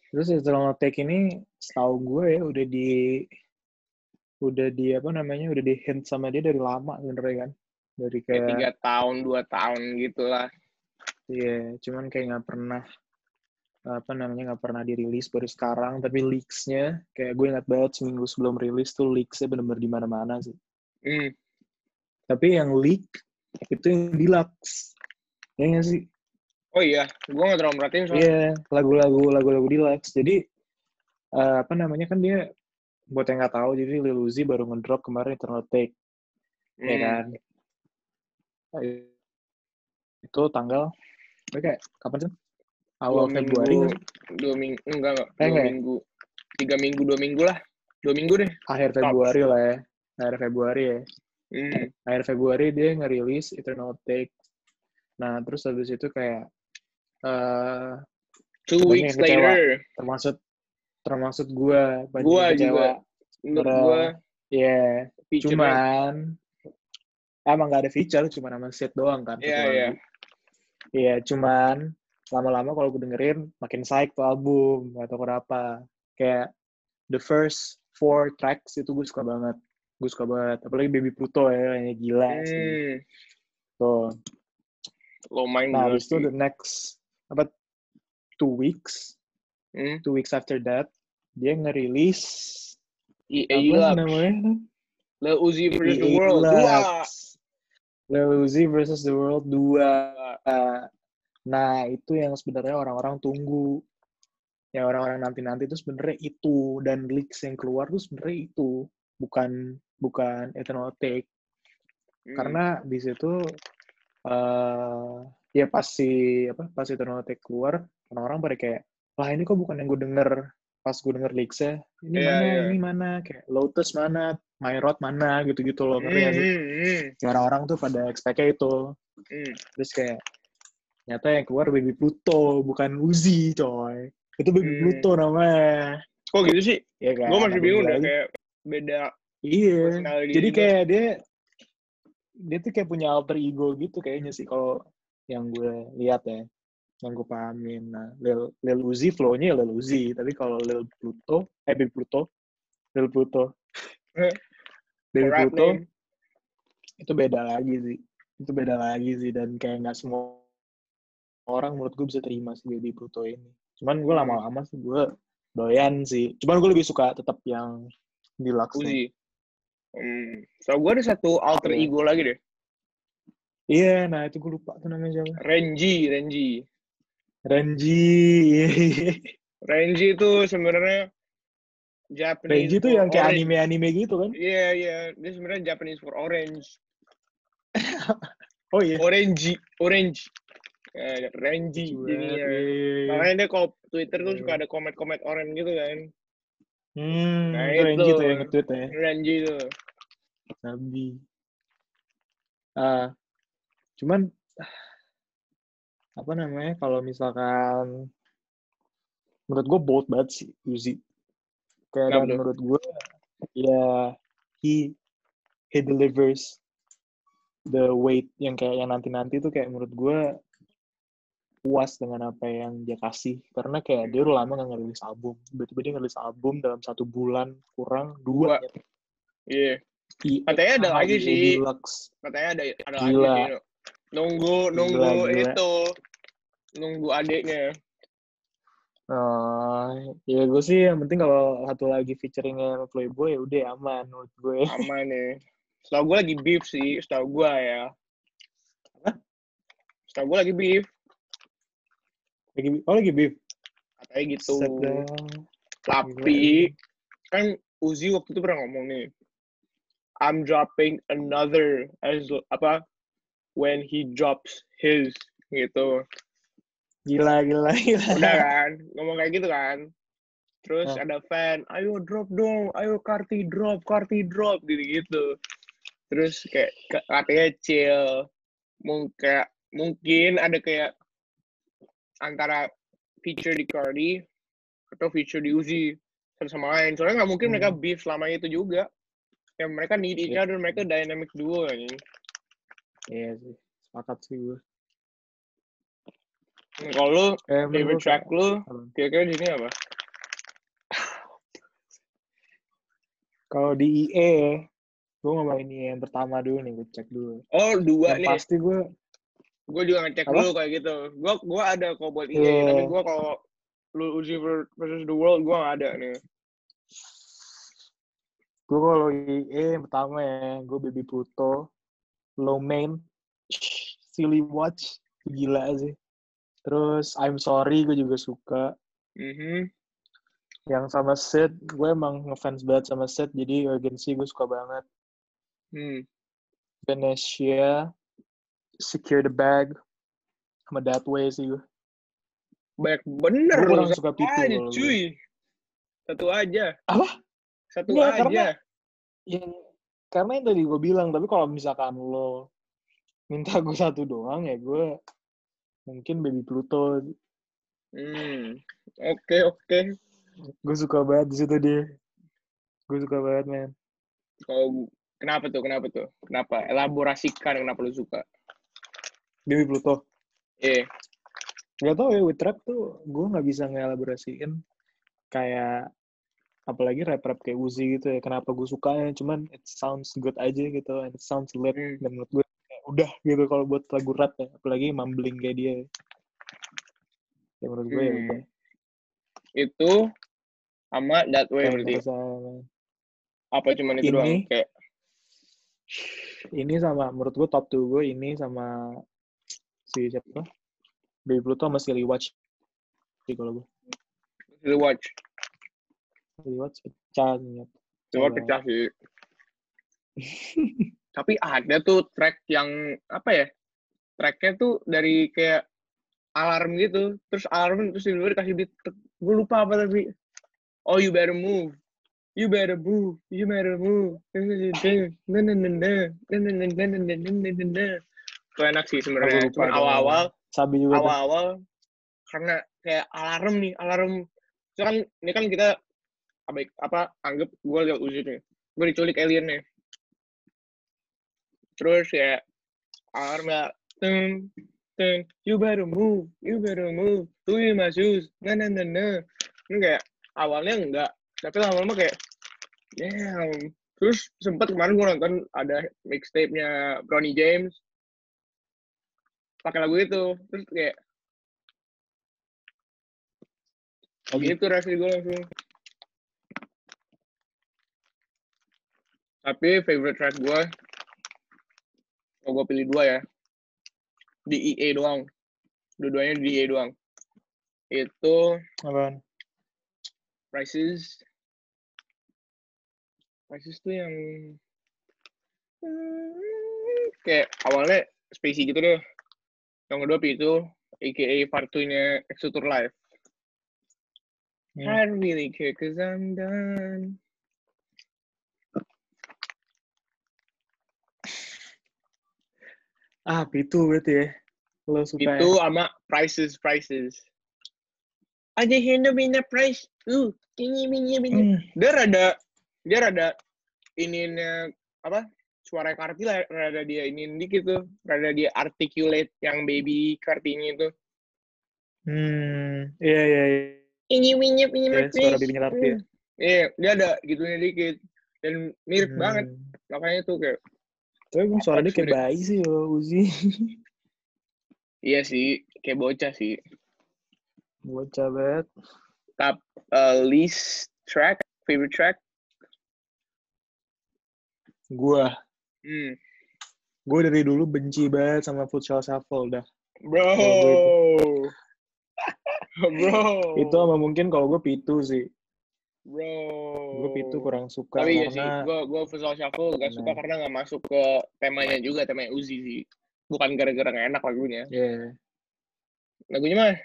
[SPEAKER 1] Terus Eternal Take ini setahu gue ya udah di udah di apa namanya udah di hint sama dia dari lama sebenarnya kan dari
[SPEAKER 2] Kayak tiga tahun, dua tahun gitu lah.
[SPEAKER 1] iya cuman kayak nggak pernah apa namanya nggak pernah dirilis baru sekarang tapi leaksnya kayak gue ingat banget seminggu sebelum rilis tuh leaksnya bener-bener di mana-mana sih
[SPEAKER 2] Hmm.
[SPEAKER 1] tapi yang leak itu yang deluxe ya nggak sih
[SPEAKER 2] Oh iya, gue gak terlalu merhatiin soalnya.
[SPEAKER 1] Iya, lagu-lagu lagu-lagu deluxe. Jadi eh, apa namanya kan dia buat yang nggak tahu jadi Lil Uzi baru ngedrop kemarin Eternal Take ya
[SPEAKER 2] Hmm.
[SPEAKER 1] kan. Nah, Itu tanggal kayak kapan sih? Awal
[SPEAKER 2] Dua
[SPEAKER 1] Februari
[SPEAKER 2] minggu. Dua minggu, enggak, enggak.
[SPEAKER 1] Eh,
[SPEAKER 2] Dua
[SPEAKER 1] ya?
[SPEAKER 2] minggu. Tiga minggu, dua minggu lah. Dua minggu deh.
[SPEAKER 1] akhir. Februari lah ya. Akhir Februari ya.
[SPEAKER 2] Hmm.
[SPEAKER 1] Akhir Februari dia ngerilis Eternal Take. Nah, terus habis itu kayak eh
[SPEAKER 2] Two weeks
[SPEAKER 1] kecewa.
[SPEAKER 2] later.
[SPEAKER 1] termasuk termasuk gua banyak
[SPEAKER 2] Gua
[SPEAKER 1] kecewa.
[SPEAKER 2] juga. Menurut gue,
[SPEAKER 1] Iya,
[SPEAKER 2] feature
[SPEAKER 1] cuman emang nggak ada feature cuma nama set doang kan
[SPEAKER 2] Iya, iya.
[SPEAKER 1] iya cuman lama-lama kalau gue dengerin makin psych tuh album gak tau kenapa kayak the first four tracks itu gue suka banget gue suka banget apalagi Baby Pluto ya yang gila sih
[SPEAKER 2] Hmm.
[SPEAKER 1] tuh
[SPEAKER 2] Lo main
[SPEAKER 1] nah habis itu
[SPEAKER 2] sih.
[SPEAKER 1] the next apa two weeks
[SPEAKER 2] Hmm.
[SPEAKER 1] two weeks after that dia ngerilis
[SPEAKER 2] EA
[SPEAKER 1] apa sih
[SPEAKER 2] Deluxe.
[SPEAKER 1] namanya
[SPEAKER 2] Lil Uzi versus the World. Dua.
[SPEAKER 1] Deluxe. Lil Uzi versus the World 2. Nah, itu yang sebenarnya orang-orang tunggu. Yang orang-orang nanti-nanti itu sebenarnya itu dan leaks yang keluar tuh sebenarnya itu, bukan bukan Eternal Take.
[SPEAKER 2] Hmm.
[SPEAKER 1] Karena di situ eh ya pasti apa pas Eternal Take keluar, orang-orang pada kayak, "Lah ini kok bukan yang gue denger." Pas gue denger leaksnya, ini
[SPEAKER 2] Iya,
[SPEAKER 1] mana,
[SPEAKER 2] iya.
[SPEAKER 1] ini mana, kayak Lotus mana, My Road mana, gitu-gitu loh. Ngerti
[SPEAKER 2] Hmm,
[SPEAKER 1] nggak sih? Ya, orang-orang tuh pada expect-nya itu.
[SPEAKER 2] hmm.
[SPEAKER 1] Terus kayak nyata yang keluar Baby Pluto, bukan Uzi, coy. Itu Baby
[SPEAKER 2] Hmm.
[SPEAKER 1] Pluto namanya.
[SPEAKER 2] Kok gitu sih?
[SPEAKER 1] Ya kan?
[SPEAKER 2] Gue masih bingung deh kayak beda
[SPEAKER 1] Iya. Jadi
[SPEAKER 2] juga.
[SPEAKER 1] kayak dia dia tuh kayak punya alter ego gitu kayaknya sih kalau yang gue lihat ya. Yang gue pahamin. Nah, Lil, Lil Uzi flow-nya ya Lil Uzi, tapi kalau Lil Pluto, eh Baby Pluto, Lil Pluto.
[SPEAKER 2] Rap
[SPEAKER 1] Pluto itu beda lagi sih. Itu beda lagi sih dan kayak nggak semua orang menurut gue bisa terima sih Baby Pluto ini. Cuman gue
[SPEAKER 2] Hmm.
[SPEAKER 1] lama-lama sih gue doyan sih. Cuman gue lebih suka tetap yang deluxe.
[SPEAKER 2] Uzi. Hmm. So gue ada satu alter
[SPEAKER 1] Iya.
[SPEAKER 2] ego lagi deh.
[SPEAKER 1] Iya, nah itu gue lupa tuh namanya siapa.
[SPEAKER 2] Renji, Renji.
[SPEAKER 1] Renji. *laughs*
[SPEAKER 2] Renji itu sebenarnya Japanese.
[SPEAKER 1] Renji tuh yang kayak
[SPEAKER 2] orange.
[SPEAKER 1] anime-anime gitu kan?
[SPEAKER 2] Iya, iya. Dia sebenarnya Japanese for orange.
[SPEAKER 1] Oh iya.
[SPEAKER 2] Orange, orange. Eh, Renji jadinya.
[SPEAKER 1] iya, iya, iya.
[SPEAKER 2] Makanya dia kalau Twitter tuh suka ada komet-komet orange gitu kan.
[SPEAKER 1] Hmm,
[SPEAKER 2] Nah,
[SPEAKER 1] itu Renji tuh yang nge-tweet ya.
[SPEAKER 2] Renji tuh.
[SPEAKER 1] Nabi. Ah, cuman ah, apa namanya kalau misalkan menurut gue bold banget sih Uzi. Kayak
[SPEAKER 2] tuh?
[SPEAKER 1] menurut gue ya he he delivers the weight yang kayak yang nanti-nanti tuh kayak menurut gue puas dengan apa yang dia kasih karena kayak dia udah lama gak ngerilis album tiba-tiba dia ngerilis album dalam satu bulan kurang dua.
[SPEAKER 2] Iya.
[SPEAKER 1] EA
[SPEAKER 2] Katanya ada lagi sih.
[SPEAKER 1] Deluxe.
[SPEAKER 2] Katanya ada ada
[SPEAKER 1] Gila.
[SPEAKER 2] lagi sih. Nunggu, nunggu
[SPEAKER 1] gila.
[SPEAKER 2] itu. Nunggu adiknya.
[SPEAKER 1] Oh, ya gue sih yang penting kalau satu lagi featuringnya Playboy ya udah aman menurut gue.
[SPEAKER 2] Aman nih. Setahu gue lagi beef sih, setahu gue ya.
[SPEAKER 1] Apa?
[SPEAKER 2] Setahu gue lagi beef.
[SPEAKER 1] Lagi, oh lagi beef.
[SPEAKER 2] Katanya gitu. Tapi kan Uzi waktu itu pernah ngomong nih. I'm dropping another as apa when he drops his gitu.
[SPEAKER 1] Gila, gila, gila.
[SPEAKER 2] Udah kan? Ngomong kayak gitu kan? terus
[SPEAKER 1] Ah.
[SPEAKER 2] ada fan ayo drop dong ayo karti drop karti drop gitu gitu terus kayak ka- katanya chill mungkin mungkin ada kayak antara feature di Cardi atau feature di Uzi satu sama lain soalnya nggak mungkin mereka
[SPEAKER 1] Hmm.
[SPEAKER 2] beef selama itu juga ya mereka need each
[SPEAKER 1] Iya.
[SPEAKER 2] other mereka dynamic duo anjing
[SPEAKER 1] Iya sih, sepakat sih gue.
[SPEAKER 2] Kalau lu
[SPEAKER 1] Eh,
[SPEAKER 2] favorite track lu kira-kira di sini apa
[SPEAKER 1] Kalau di IE, gue ngomongin IE yang pertama dulu nih, gue cek dulu.
[SPEAKER 2] oh dua
[SPEAKER 1] Yang
[SPEAKER 2] nih
[SPEAKER 1] pasti gue,
[SPEAKER 2] gue juga ngecek
[SPEAKER 1] Apa?
[SPEAKER 2] dulu kayak gitu gue gua ada buat ini
[SPEAKER 1] Iya.
[SPEAKER 2] tapi gue kalau lu Uzi ver- versus the world gue nggak ada nih
[SPEAKER 1] gue kalau IE yang pertama ya, gue Baby Pluto, Low Main, Silly Watch, gila sih. Terus I'm Sorry gue juga suka.
[SPEAKER 2] Mhm.
[SPEAKER 1] Yang sama Sid, gue emang ngefans banget sama Sid, jadi urgency gue suka banget.
[SPEAKER 2] hmm.
[SPEAKER 1] Venetia, Secure the Bag, sama That Way sih gue.
[SPEAKER 2] banyak bener
[SPEAKER 1] Gue kurang suka Pitu
[SPEAKER 2] aja cuy satu aja
[SPEAKER 1] Apa?
[SPEAKER 2] satu
[SPEAKER 1] Nggak,
[SPEAKER 2] aja
[SPEAKER 1] karena- yang karena yang tadi gue bilang tapi kalau misalkan lo minta gue satu doang ya gue mungkin baby Pluto.
[SPEAKER 2] Hmm. oke oke.
[SPEAKER 1] Gue suka banget di situ dia. Gue suka banget men
[SPEAKER 2] kalau kenapa tuh kenapa tuh? Kenapa? Elaborasikan kenapa lu suka.
[SPEAKER 1] Baby Pluto.
[SPEAKER 2] Eh
[SPEAKER 1] Gak tau ya with rap tuh gue nggak bisa ngelaborasiin kayak apalagi rap rap kayak Uzi gitu ya kenapa gue suka ya cuman it sounds good aja gitu and it sounds lit
[SPEAKER 2] Hmm.
[SPEAKER 1] dan menurut gue udah gitu kalau buat lagu rap ya apalagi mumbling kayak dia. Ya menurut gue ya
[SPEAKER 2] Hmm.
[SPEAKER 1] udah.
[SPEAKER 2] Itu sama that way berarti. apa cuman itu
[SPEAKER 1] Ini-
[SPEAKER 2] doang kayak
[SPEAKER 1] ini sama menurut gue top 2 gue ini sama si siapa? Baby Pluto sama Silly Watch sih kalau gue.
[SPEAKER 2] Lu watch.
[SPEAKER 1] Silly Watch pecah nih
[SPEAKER 2] lu watch pecah sih *laughs* tapi ada tuh track yang apa ya tracknya tuh dari kayak alarm gitu. Terus alarm terus tiba-tiba dikasih beat gue lupa apa tapi oh you better move. You better move. You better move. Itu enak sih sebenarnya. Cuma awal-awal
[SPEAKER 1] sabi juga
[SPEAKER 2] awal-awal karena kayak alarm nih alarm. Itu kan ini kan kita apa, apa anggap gue lihat ujungnya gue diculik aliennya terus ya alarm ya teng teng you better move you better move tuh my shoes nah nah nah nah. Ini kayak awalnya enggak tapi lama-lama kayak damn. Terus sempat kemarin gue nonton ada mixtape-nya Bronny James. Pakai lagu itu terus kayak
[SPEAKER 1] Lagi.
[SPEAKER 2] gitu. Reaksi gue langsung. Tapi favorite track gue kalau gue pilih dua ya. Di EA doang. Dua-duanya di EA doang. Itu
[SPEAKER 1] Apaan?
[SPEAKER 2] Prices. Prices tuh yang kayak awalnya spacey gitu deh. Yang kedua itu aka partunya Exutor Live
[SPEAKER 1] Hmm.
[SPEAKER 2] I really care cause I'm done
[SPEAKER 1] Ah, itu berarti ya. Lo suka
[SPEAKER 2] itu
[SPEAKER 1] ya?
[SPEAKER 2] sama prices prices aja hendak minta price uh ini ini ini
[SPEAKER 1] Hmm.
[SPEAKER 2] dia rada dia rada ininya apa suara karti lah rada dia ini dikit tuh rada dia articulate yang baby kartinya itu
[SPEAKER 1] Hmm. Iya, iya, iya.
[SPEAKER 2] ini ini ini
[SPEAKER 1] Ya, suara babynya ya.
[SPEAKER 2] iya dia ada gitunya dikit dan mirip
[SPEAKER 1] Hmm.
[SPEAKER 2] banget makanya tuh kayak
[SPEAKER 1] Tapi emang suara dia kayak bayi sih, yo, Uzi. *laughs*
[SPEAKER 2] iya sih kayak bocah sih
[SPEAKER 1] Bocah banget.
[SPEAKER 2] top uh, least track favorite track
[SPEAKER 1] Gua.
[SPEAKER 2] hmm.
[SPEAKER 1] Gue dari dulu benci banget sama futsal shuffle dah.
[SPEAKER 2] bro *laughs* bro
[SPEAKER 1] Itu sama mungkin kalau gue pitu sih.
[SPEAKER 2] Bro
[SPEAKER 1] Gue pitu kurang suka
[SPEAKER 2] tapi iya sih
[SPEAKER 1] karena
[SPEAKER 2] gue gue futsal shuffle gak suka
[SPEAKER 1] Karena-
[SPEAKER 2] karena gak masuk ke temanya juga temanya Uzi sih bukan gara-gara gak enak lagunya
[SPEAKER 1] ya
[SPEAKER 2] lagunya mah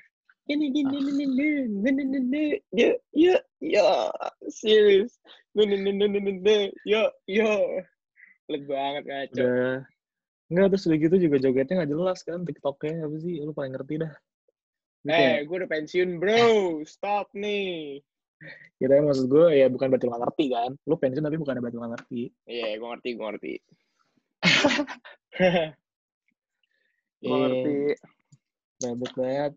[SPEAKER 2] Ini ini ini ini ini ini ini ya ya ya serius. Ini ini ini ini ini ya ya. Pelit banget ngaco.
[SPEAKER 1] Udah. Enggak, terus udah gitu juga jogetnya nggak jelas kan TikToknya apa sih? Lu paling ngerti dah. Kayak-
[SPEAKER 2] Eh, gue udah pensiun, bro. Stop nih.
[SPEAKER 1] Ya tapi maksud gue ya bukan berarti lo ngerti kan. Lu pensiun tapi bukan berarti lo ngerti.
[SPEAKER 2] Iya, gue ngerti, gue ngerti. *laughs* gue ngerti.
[SPEAKER 1] Babet banget.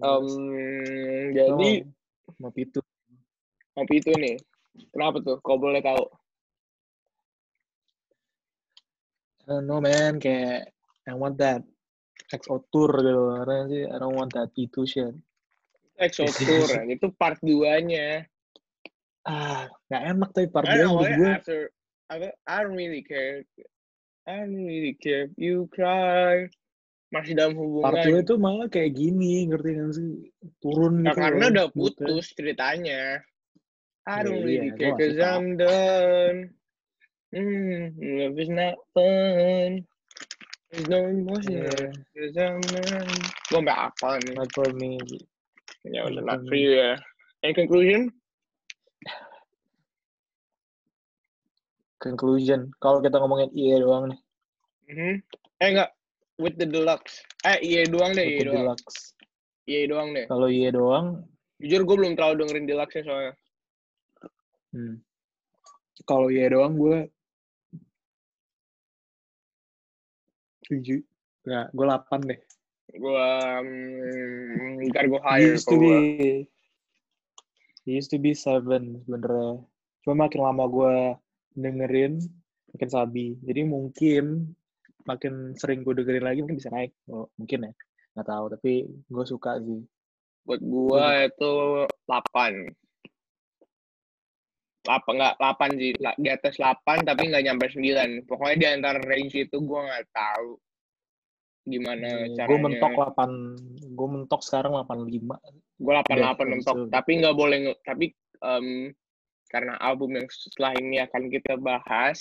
[SPEAKER 1] Terus,
[SPEAKER 2] jadi
[SPEAKER 1] oh, mau pitu.
[SPEAKER 2] kopi itu nih, kenapa tuh? Kau boleh tahu?
[SPEAKER 1] I don't know man, kayak I want that XO tour gitu. Karena sih I don't want that itu shit.
[SPEAKER 2] EXO Tour, itu part 2-nya.
[SPEAKER 1] Ah, gak enak tapi part
[SPEAKER 2] I
[SPEAKER 1] dia
[SPEAKER 2] don't know,
[SPEAKER 1] menurut gue.
[SPEAKER 2] after, I, I don't really care. I don't really care if you cry. Masih dalam
[SPEAKER 1] Part 2
[SPEAKER 2] hubungan.
[SPEAKER 1] itu malah kayak gini, ngerti kan sih? Turun
[SPEAKER 2] Nah,
[SPEAKER 1] gitu.
[SPEAKER 2] karena
[SPEAKER 1] loh,
[SPEAKER 2] udah putus ceritanya. I
[SPEAKER 1] Ya,
[SPEAKER 2] don't
[SPEAKER 1] iya,
[SPEAKER 2] really
[SPEAKER 1] gua
[SPEAKER 2] care cause. I'm done. Hmm, love is not fun. There's no emotion
[SPEAKER 1] Yeah.
[SPEAKER 2] cause I'm done. Gue sampai apa nih?
[SPEAKER 1] Not for me.
[SPEAKER 2] Ya udah,
[SPEAKER 1] not
[SPEAKER 2] not
[SPEAKER 1] for
[SPEAKER 2] you ya. Any conclusion?
[SPEAKER 1] Conclusion. Kalau kita ngomongin IE doang nih.
[SPEAKER 2] Mhm. Eh enggak, with the deluxe. Eh iya doang deh, iya
[SPEAKER 1] Untuk
[SPEAKER 2] doang.
[SPEAKER 1] deluxe.
[SPEAKER 2] Iya doang deh.
[SPEAKER 1] Kalau IE doang,
[SPEAKER 2] Jujur gue belum terlalu dengerin deluxe soalnya.
[SPEAKER 1] hmm. kalau IE doang gue tujuh. Enggak, gue delapan deh.
[SPEAKER 2] Gue um, gotta go higher
[SPEAKER 1] used to be
[SPEAKER 2] gua.
[SPEAKER 1] used to be seven sebenernya. Cuma makin lama gue dengerin, makin sabi. Jadi mungkin makin sering gue dengerin lagi mungkin bisa naik. Oh, mungkin ya. Nggak tahu, tapi gue suka sih.
[SPEAKER 2] Buat gue itu 8. 8 enggak 8 sih, di atas 8 tapi nggak nyampe 9. Pokoknya di antara range itu gue nggak tahu gimana
[SPEAKER 1] gue
[SPEAKER 2] caranya.
[SPEAKER 1] mentok 8, gue mentok sekarang 85.
[SPEAKER 2] gue 88
[SPEAKER 1] Udah,
[SPEAKER 2] mentok tapi nggak boleh tapi em, karena album yang setelah ini akan kita bahas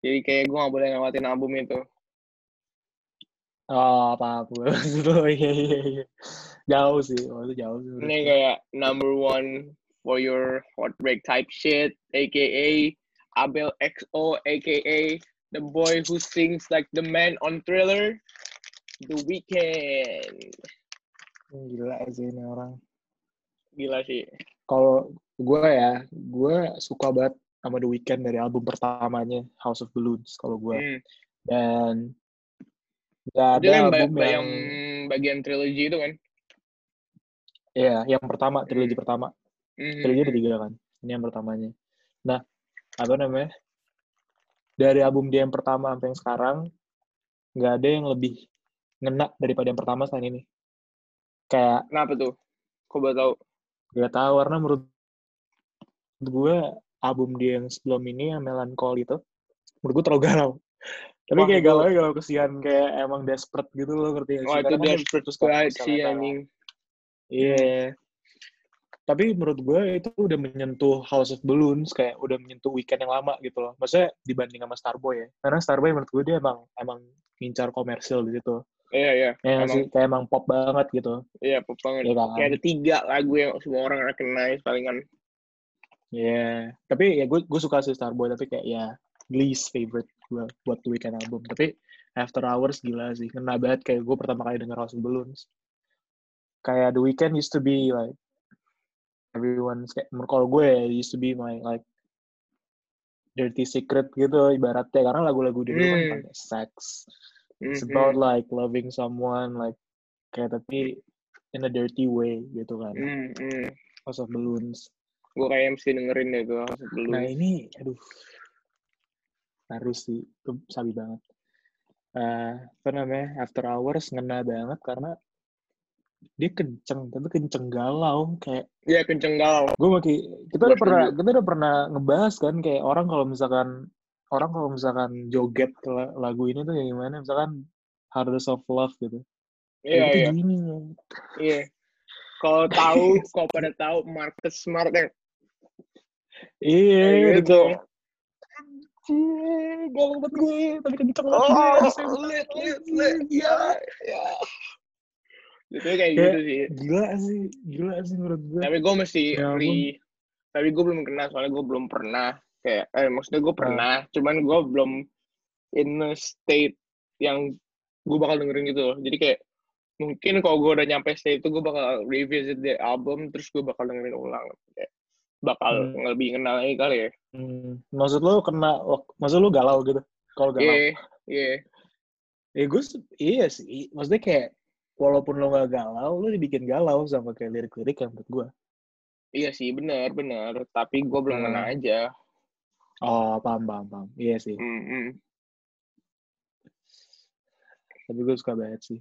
[SPEAKER 2] jadi kayak gue nggak boleh ngelewatin album itu
[SPEAKER 1] Oh, apa apa. *laughs* iya, iya, iya. Jauh sih, oh, itu jauh sih.
[SPEAKER 2] ini kayak number one for your heartbreak type shit aka Abel XO aka the boy who sings like the man on Thriller The Weeknd
[SPEAKER 1] Gila sih ini orang.
[SPEAKER 2] gila sih
[SPEAKER 1] Kalau gue ya, gue suka banget sama The Weeknd dari album pertamanya House of Balloons kalau gue.
[SPEAKER 2] hmm.
[SPEAKER 1] Dan ada
[SPEAKER 2] kan
[SPEAKER 1] album
[SPEAKER 2] ba-
[SPEAKER 1] yang,
[SPEAKER 2] yang bagian trilogy itu kan
[SPEAKER 1] ya yang pertama, trilogi pertama.
[SPEAKER 2] Mhm.
[SPEAKER 1] Trilogi ada tiga kan. Ini yang pertamanya. Nah, apa namanya? Dari album dia yang pertama sampai yang sekarang, nggak ada yang lebih ngena daripada yang pertama selain ini. Kayak
[SPEAKER 2] kenapa tuh kok boleh tahu
[SPEAKER 1] Gak tahu karena menurut gue album dia yang sebelum ini yang Melancholy itu menurut gue terlalu galau. Tapi
[SPEAKER 2] Wah,
[SPEAKER 1] kayak galau galau kesian kayak emang desperate gitu loh ngerti gak sih?
[SPEAKER 2] Oh itu
[SPEAKER 1] kan
[SPEAKER 2] desperate
[SPEAKER 1] kan, galau.
[SPEAKER 2] anjing.
[SPEAKER 1] Iya. Tapi menurut gue itu udah menyentuh House of Balloons kayak udah menyentuh weekend yang lama gitu loh. Maksudnya dibanding sama Starboy ya. Karena Starboy menurut gue dia emang emang ngincar komersil di situ.
[SPEAKER 2] Iya iya.
[SPEAKER 1] Ya
[SPEAKER 2] Emang.
[SPEAKER 1] sih kayak emang pop banget gitu.
[SPEAKER 2] Iya pop banget.
[SPEAKER 1] Iya kan?
[SPEAKER 2] Kayak ada tiga lagu yang semua orang recognize palingan.
[SPEAKER 1] Iya, tapi ya gue gue suka sih Starboy tapi kayak ya least favorite gue buat The Weeknd album. Tapi After Hours gila sih, kena banget kayak gue pertama kali denger House of Balloons. Kayak The Weeknd used to be like menurut- kalau gue ya, used to be my like dirty secret gitu ibaratnya karena lagu-lagu dia dulu kan
[SPEAKER 2] Hmm.
[SPEAKER 1] pakai sex. It's
[SPEAKER 2] Mhm.
[SPEAKER 1] about like loving someone like kayak tapi in a dirty way gitu kan.
[SPEAKER 2] Hmm, hmm.
[SPEAKER 1] House of Balloons.
[SPEAKER 2] Gue kayak mesti dengerin deh tuh sebelum.
[SPEAKER 1] Nah ini, aduh, harus sih, itu sabi banget. Eh, apa namanya, After Hours ngena banget karena dia kenceng, tapi kenceng galau. Kayak
[SPEAKER 2] Iya kenceng galau.
[SPEAKER 1] gue maki, kita udah pernah, kita udah pernah ngebahas kan kayak orang kalau misalkan orang kalau misalkan joget lagu ini tuh kayak gimana, misalkan Hardest of Love gitu.
[SPEAKER 2] Iya
[SPEAKER 1] gitu
[SPEAKER 2] iya. Iya. Kalau tahu, kalau pada tahu Marcus Smart yang
[SPEAKER 1] Iya,
[SPEAKER 2] gitu.
[SPEAKER 1] "Cie, galau banget gue, tapi kenceng banget
[SPEAKER 2] Oh,
[SPEAKER 1] gue. at the same
[SPEAKER 2] lit,
[SPEAKER 1] time."
[SPEAKER 2] lit, lit. Ya, ya. Itu kayak
[SPEAKER 1] Kayak-
[SPEAKER 2] gitu sih.
[SPEAKER 1] Gila sih, gila sih menurut gue.
[SPEAKER 2] Tapi gue mesti
[SPEAKER 1] Ya
[SPEAKER 2] re, tapi gue belum kena soalnya gue belum pernah kayak, eh maksudnya
[SPEAKER 1] Ah.
[SPEAKER 2] gue pernah, cuman gue belum in a state yang gue bakal dengerin gitu loh. Jadi kayak mungkin kalau gue udah nyampe state itu gue bakal revisit the album terus gue bakal dengerin ulang. Kayak, bakal
[SPEAKER 1] Hmm.
[SPEAKER 2] lebih kenal lagi kali ya.
[SPEAKER 1] Hmm. Maksud lu kena, maksud lu galau gitu? Kalau galau?
[SPEAKER 2] Iya, iya.
[SPEAKER 1] Ya gue, iya sih. Maksudnya kayak, walaupun lo gak galau, lo dibikin galau sama kayak lirik-lirik yang menurut gue.
[SPEAKER 2] Iya sih, benar, benar. Tapi gue belum
[SPEAKER 1] Hmm.
[SPEAKER 2] kena aja.
[SPEAKER 1] Oh, paham, paham, paham. Iya sih.
[SPEAKER 2] Hmm, hmm.
[SPEAKER 1] Tapi gue suka banget sih.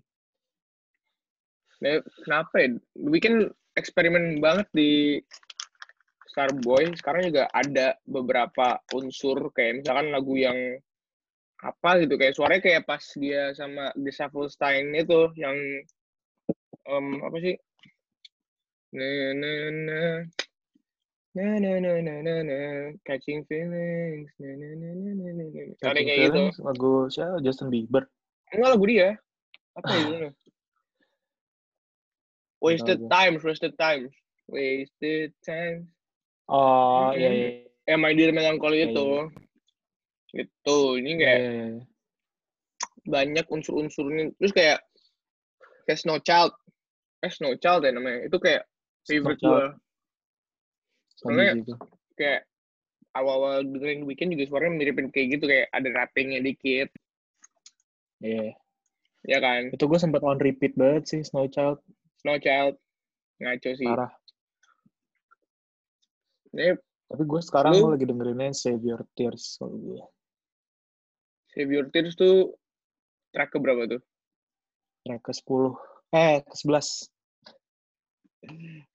[SPEAKER 2] Nah, kenapa ya? Weekend eksperimen banget di Starboy. Sekarang juga ada beberapa unsur kayak misalkan lagu yang apa gitu kayak suaranya kayak pas dia sama The Stein itu yang em, apa sih? Na na na na na na na na na catching feelings na na na na na na
[SPEAKER 1] Catching
[SPEAKER 2] kayak gitu.
[SPEAKER 1] Lagu siapa? Justin Bieber.
[SPEAKER 2] Enggak lagu dia. Apa ya judulnya? Wasted times, wasted times. Wasted times.
[SPEAKER 1] Oh, iya, iya.
[SPEAKER 2] Eh, My Dear Melancholy
[SPEAKER 1] Iya,
[SPEAKER 2] itu. Itu, ini
[SPEAKER 1] Iya,
[SPEAKER 2] kayak
[SPEAKER 1] iya, iya.
[SPEAKER 2] banyak unsur-unsurnya. Terus kayak kayak Snow Child. Eh, Snow Child ya namanya. Itu kayak favorite gue. Soalnya-
[SPEAKER 1] gitu.
[SPEAKER 2] Kayak awal-awal dengerin weekend juga suaranya miripin kayak gitu. Kayak ada rappingnya dikit.
[SPEAKER 1] Iya.
[SPEAKER 2] Ya kan?
[SPEAKER 1] Itu gue sempat on repeat banget sih, Snow Child.
[SPEAKER 2] Snow Child. Ngaco sih.
[SPEAKER 1] Parah.
[SPEAKER 2] Ini
[SPEAKER 1] Tapi gue sekarang
[SPEAKER 2] Lu?
[SPEAKER 1] lagi dengerinnya Save Your Tears kalau gue.
[SPEAKER 2] Save Your Tears tuh track keberapa tuh?
[SPEAKER 1] Track ke 10. Eh, ke 11.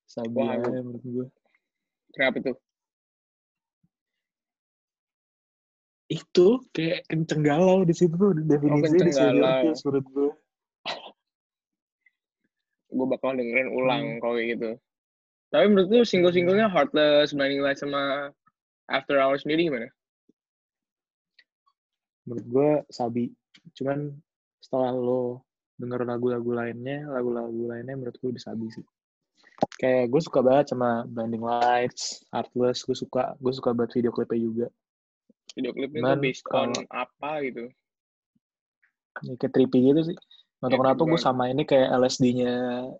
[SPEAKER 1] Sabi
[SPEAKER 2] Wah,
[SPEAKER 1] aja menurut gue.
[SPEAKER 2] Kenapa tuh?
[SPEAKER 1] Itu kayak kenceng galau di situ tuh definisi
[SPEAKER 2] kenceng
[SPEAKER 1] di Save Your. Tears menurut gue.
[SPEAKER 2] gue bakal dengerin ulang
[SPEAKER 1] Hmm.
[SPEAKER 2] kalau kayak gitu. Tapi menurut lu single-singlenya Heartless, Blinding Lights sama After Hours sendiri gimana?
[SPEAKER 1] Menurut gue Sabi. Cuman setelah lo denger lagu-lagu lainnya, lagu-lagu lainnya menurut gue bisa Sabi sih. Kayak gue suka banget sama Blinding Lights, Heartless, gue suka. Gue suka banget video klipnya juga.
[SPEAKER 2] Video klipnya tuh based on
[SPEAKER 1] kalau-
[SPEAKER 2] apa gitu?
[SPEAKER 1] Ya, kayak trippy gitu sih.
[SPEAKER 2] Trippy
[SPEAKER 1] kenapa gue sama ini kayak LSD-nya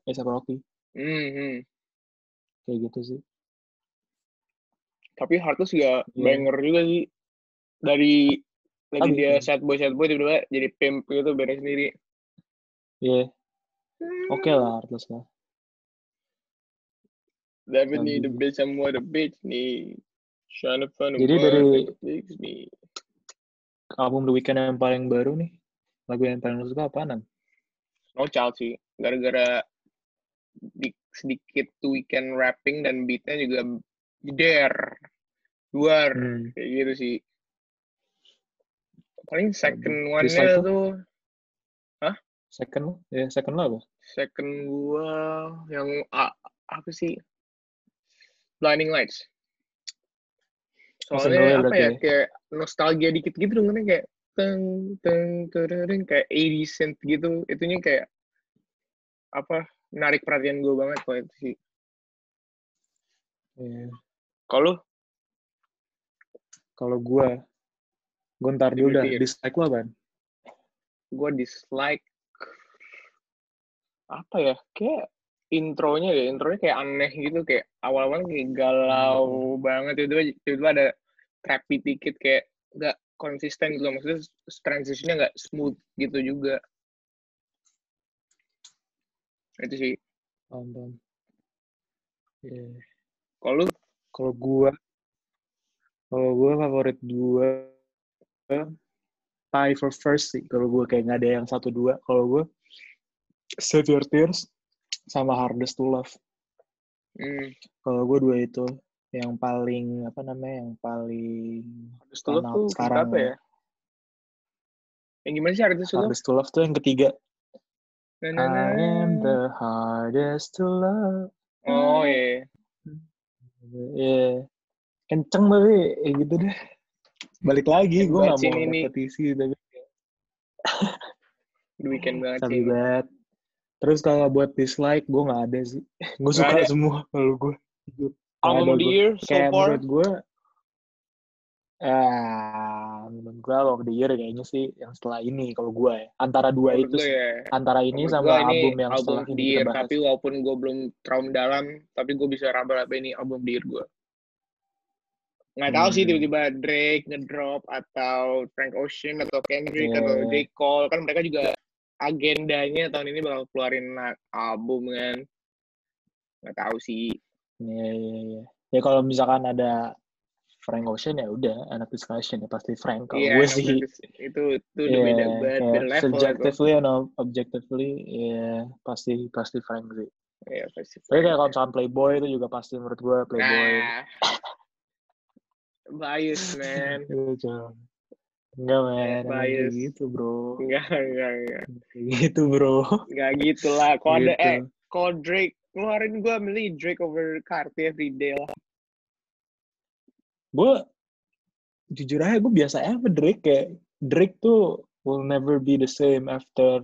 [SPEAKER 1] A$AP Rocky.
[SPEAKER 2] Hmm, hmm.
[SPEAKER 1] Kayak gitu sih.
[SPEAKER 2] Tapi Heartless juga
[SPEAKER 1] Iya.
[SPEAKER 2] banger juga sih. Dari lagi dia
[SPEAKER 1] iya.
[SPEAKER 2] sad boy sad boy tiba-tiba jadi pimp gitu beres sendiri.
[SPEAKER 1] Iya, oke lah Heartless lah.
[SPEAKER 2] David nih the bitch sama the bitch nih. Trying to find a
[SPEAKER 1] Jadi dari-
[SPEAKER 2] me.
[SPEAKER 1] Album The Weeknd yang paling baru nih, lagu yang paling suka apaan?
[SPEAKER 2] No child sih. Gara-gara di, sedikit weekend rapping dan beatnya juga jeder. Duar.
[SPEAKER 1] Hmm.
[SPEAKER 2] Kayak gitu sih. Paling second one-nya
[SPEAKER 1] Disciple?
[SPEAKER 2] tuh
[SPEAKER 1] Second lo? Ya, second lo apa?
[SPEAKER 2] second gua yang a- apa sih? Blinding Lights. Soalnya
[SPEAKER 1] single-nya
[SPEAKER 2] apa ya
[SPEAKER 1] ya?
[SPEAKER 2] kayak nostalgia dikit gitu dengernya kayak teng teng tereng kayak 80 cent gitu. Itunya kayak apa? Menarik perhatian gue banget kalau itu sih.
[SPEAKER 1] Iya.
[SPEAKER 2] Kalau
[SPEAKER 1] Kalau gue, gue ntar dulu dah. Dislike lo apaan?
[SPEAKER 2] gue dislike apa ya kayak intronya deh intronya kayak aneh gitu kayak awal-awal kayak galau banget tiba-tiba tiba-tiba ada trappy dikit kayak nggak konsisten gitu maksudnya transitionnya nggak smooth gitu juga itu sih
[SPEAKER 1] Paham, paham. Iya.
[SPEAKER 2] kalau
[SPEAKER 1] Kalau gue, kalau gue favorit gue, tie for first sih. Kalau gue kayak nggak ada yang satu dua. Kalau gue, Save Your Tears sama Hardest to Love.
[SPEAKER 2] hmm,
[SPEAKER 1] Kalau gue dua itu yang paling apa namanya yang paling
[SPEAKER 2] Hardest to Love tuh
[SPEAKER 1] sekarang
[SPEAKER 2] berapa
[SPEAKER 1] ya.
[SPEAKER 2] ya yang gimana sih Hardest to Love
[SPEAKER 1] Hardest to Love tuh yang ketiga.
[SPEAKER 2] Na, na, na.
[SPEAKER 1] I am the hardest to love.
[SPEAKER 2] oh iya
[SPEAKER 1] Iya. Kenceng tapi ya gitu deh. Balik lagi, gue
[SPEAKER 2] Hebat
[SPEAKER 1] gak
[SPEAKER 2] sih
[SPEAKER 1] mau
[SPEAKER 2] ini.
[SPEAKER 1] repetisi tapi *laughs*
[SPEAKER 2] The Weeknd banget
[SPEAKER 1] sabi
[SPEAKER 2] sih
[SPEAKER 1] banget. Terus kalau buat dislike, gue nggak ada sih. *laughs* gue suka
[SPEAKER 2] ada.
[SPEAKER 1] semua kalau gue.
[SPEAKER 2] Album of the year so
[SPEAKER 1] Kayak
[SPEAKER 2] far.
[SPEAKER 1] menurut gue, ah, menurut gue album of the year kayaknya sih yang setelah ini kalau gue ya. Antara dua
[SPEAKER 2] Menurut
[SPEAKER 1] itu
[SPEAKER 2] ya.
[SPEAKER 1] Antara ini
[SPEAKER 2] Menurut
[SPEAKER 1] sama
[SPEAKER 2] ini
[SPEAKER 1] album yang
[SPEAKER 2] album
[SPEAKER 1] setelah ini
[SPEAKER 2] year, tapi walaupun gue belum terlalu dalam, tapi gue bisa raba-raba ini album the year gue. Nggak tahu sih
[SPEAKER 1] Hmm.
[SPEAKER 2] tiba-tiba Drake ngedrop atau Frank Ocean atau Kendrick
[SPEAKER 1] Iya,
[SPEAKER 2] atau
[SPEAKER 1] iya.
[SPEAKER 2] J. Cole kan mereka juga agendanya tahun ini bakal keluarin album kan. Nggak tahu sih.
[SPEAKER 1] Iya, iya, iya. Ya kalau misalkan ada Frank Ocean ya udah enak discussion ya pasti Frank. Kalau
[SPEAKER 2] Iya,
[SPEAKER 1] gue
[SPEAKER 2] no,
[SPEAKER 1] sih
[SPEAKER 2] itu itu udah
[SPEAKER 1] Iya,
[SPEAKER 2] beda banget, beda level
[SPEAKER 1] subjectively and ob- objectively, ya pasti pasti Frank sih.
[SPEAKER 2] Iya, pasti.
[SPEAKER 1] Tapi kayak kalau misalkan Playboy itu juga pasti menurut gue Playboy.
[SPEAKER 2] Nah, bias man. *laughs*
[SPEAKER 1] Cuma enggak men,
[SPEAKER 2] bias.
[SPEAKER 1] gitu bro.
[SPEAKER 2] Enggak, enggak, enggak.
[SPEAKER 1] Gitu bro.
[SPEAKER 2] Enggak gitu lah. Kalau ada
[SPEAKER 1] Gitu.
[SPEAKER 2] eh kalau Drake ngeluarin gue milih Drake over Carti everyday lah.
[SPEAKER 1] Gue jujur aja gue biasa aja Drake kayak Drake tuh will never be the same after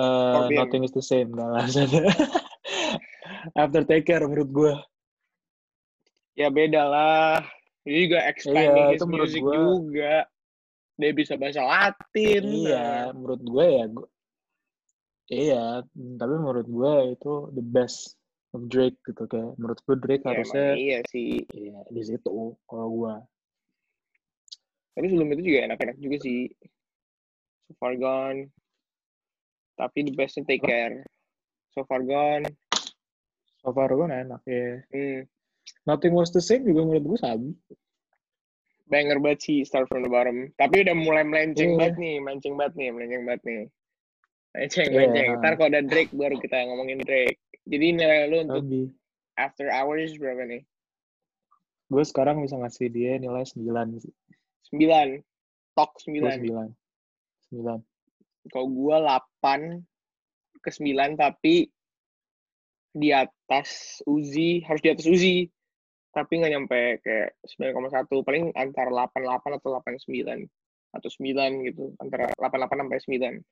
[SPEAKER 1] uh, nothing is the same nggak lah *laughs* after take care menurut gue
[SPEAKER 2] Ya beda lah. Dia juga expanding
[SPEAKER 1] Iya,
[SPEAKER 2] his
[SPEAKER 1] itu menurut
[SPEAKER 2] music
[SPEAKER 1] gua-
[SPEAKER 2] juga. Dia bisa bahasa Latin.
[SPEAKER 1] iya menurut gue ya gua- iya tapi menurut gue itu the best of Drake gitu kayak menurut gue Drake
[SPEAKER 2] Ya,
[SPEAKER 1] harusnya
[SPEAKER 2] iya sih.
[SPEAKER 1] iya di situ kalau gue
[SPEAKER 2] Tapi sebelum itu juga enak-enak juga sih. So far gone. Tapi the bestnya take care. So far gone.
[SPEAKER 1] so far gue enak ya
[SPEAKER 2] Hmm.
[SPEAKER 1] Nothing was the same juga menurut gue sabi
[SPEAKER 2] Banger banget sih start from the bottom. Tapi udah mulai melenceng
[SPEAKER 1] Iya.
[SPEAKER 2] banget nih. Melenceng banget nih. Melenceng banget nih. Melenceng,
[SPEAKER 1] Iya.
[SPEAKER 2] melenceng. Ntar kalau ada Drake baru kita ngomongin Drake. Jadi nilai lu untuk
[SPEAKER 1] sabi
[SPEAKER 2] after hours berapa nih?
[SPEAKER 1] gue sekarang bisa ngasih dia nilai 9 sih
[SPEAKER 2] 9. Top
[SPEAKER 1] gue
[SPEAKER 2] 9.
[SPEAKER 1] 9 9
[SPEAKER 2] Kalau gua 8 ke 9 tapi di atas Uzi, harus di atas Uzi. Tapi nggak nyampe kayak 9,1. Paling antara 88 atau 89. Atau 9 gitu. Antara 88 sampai 9.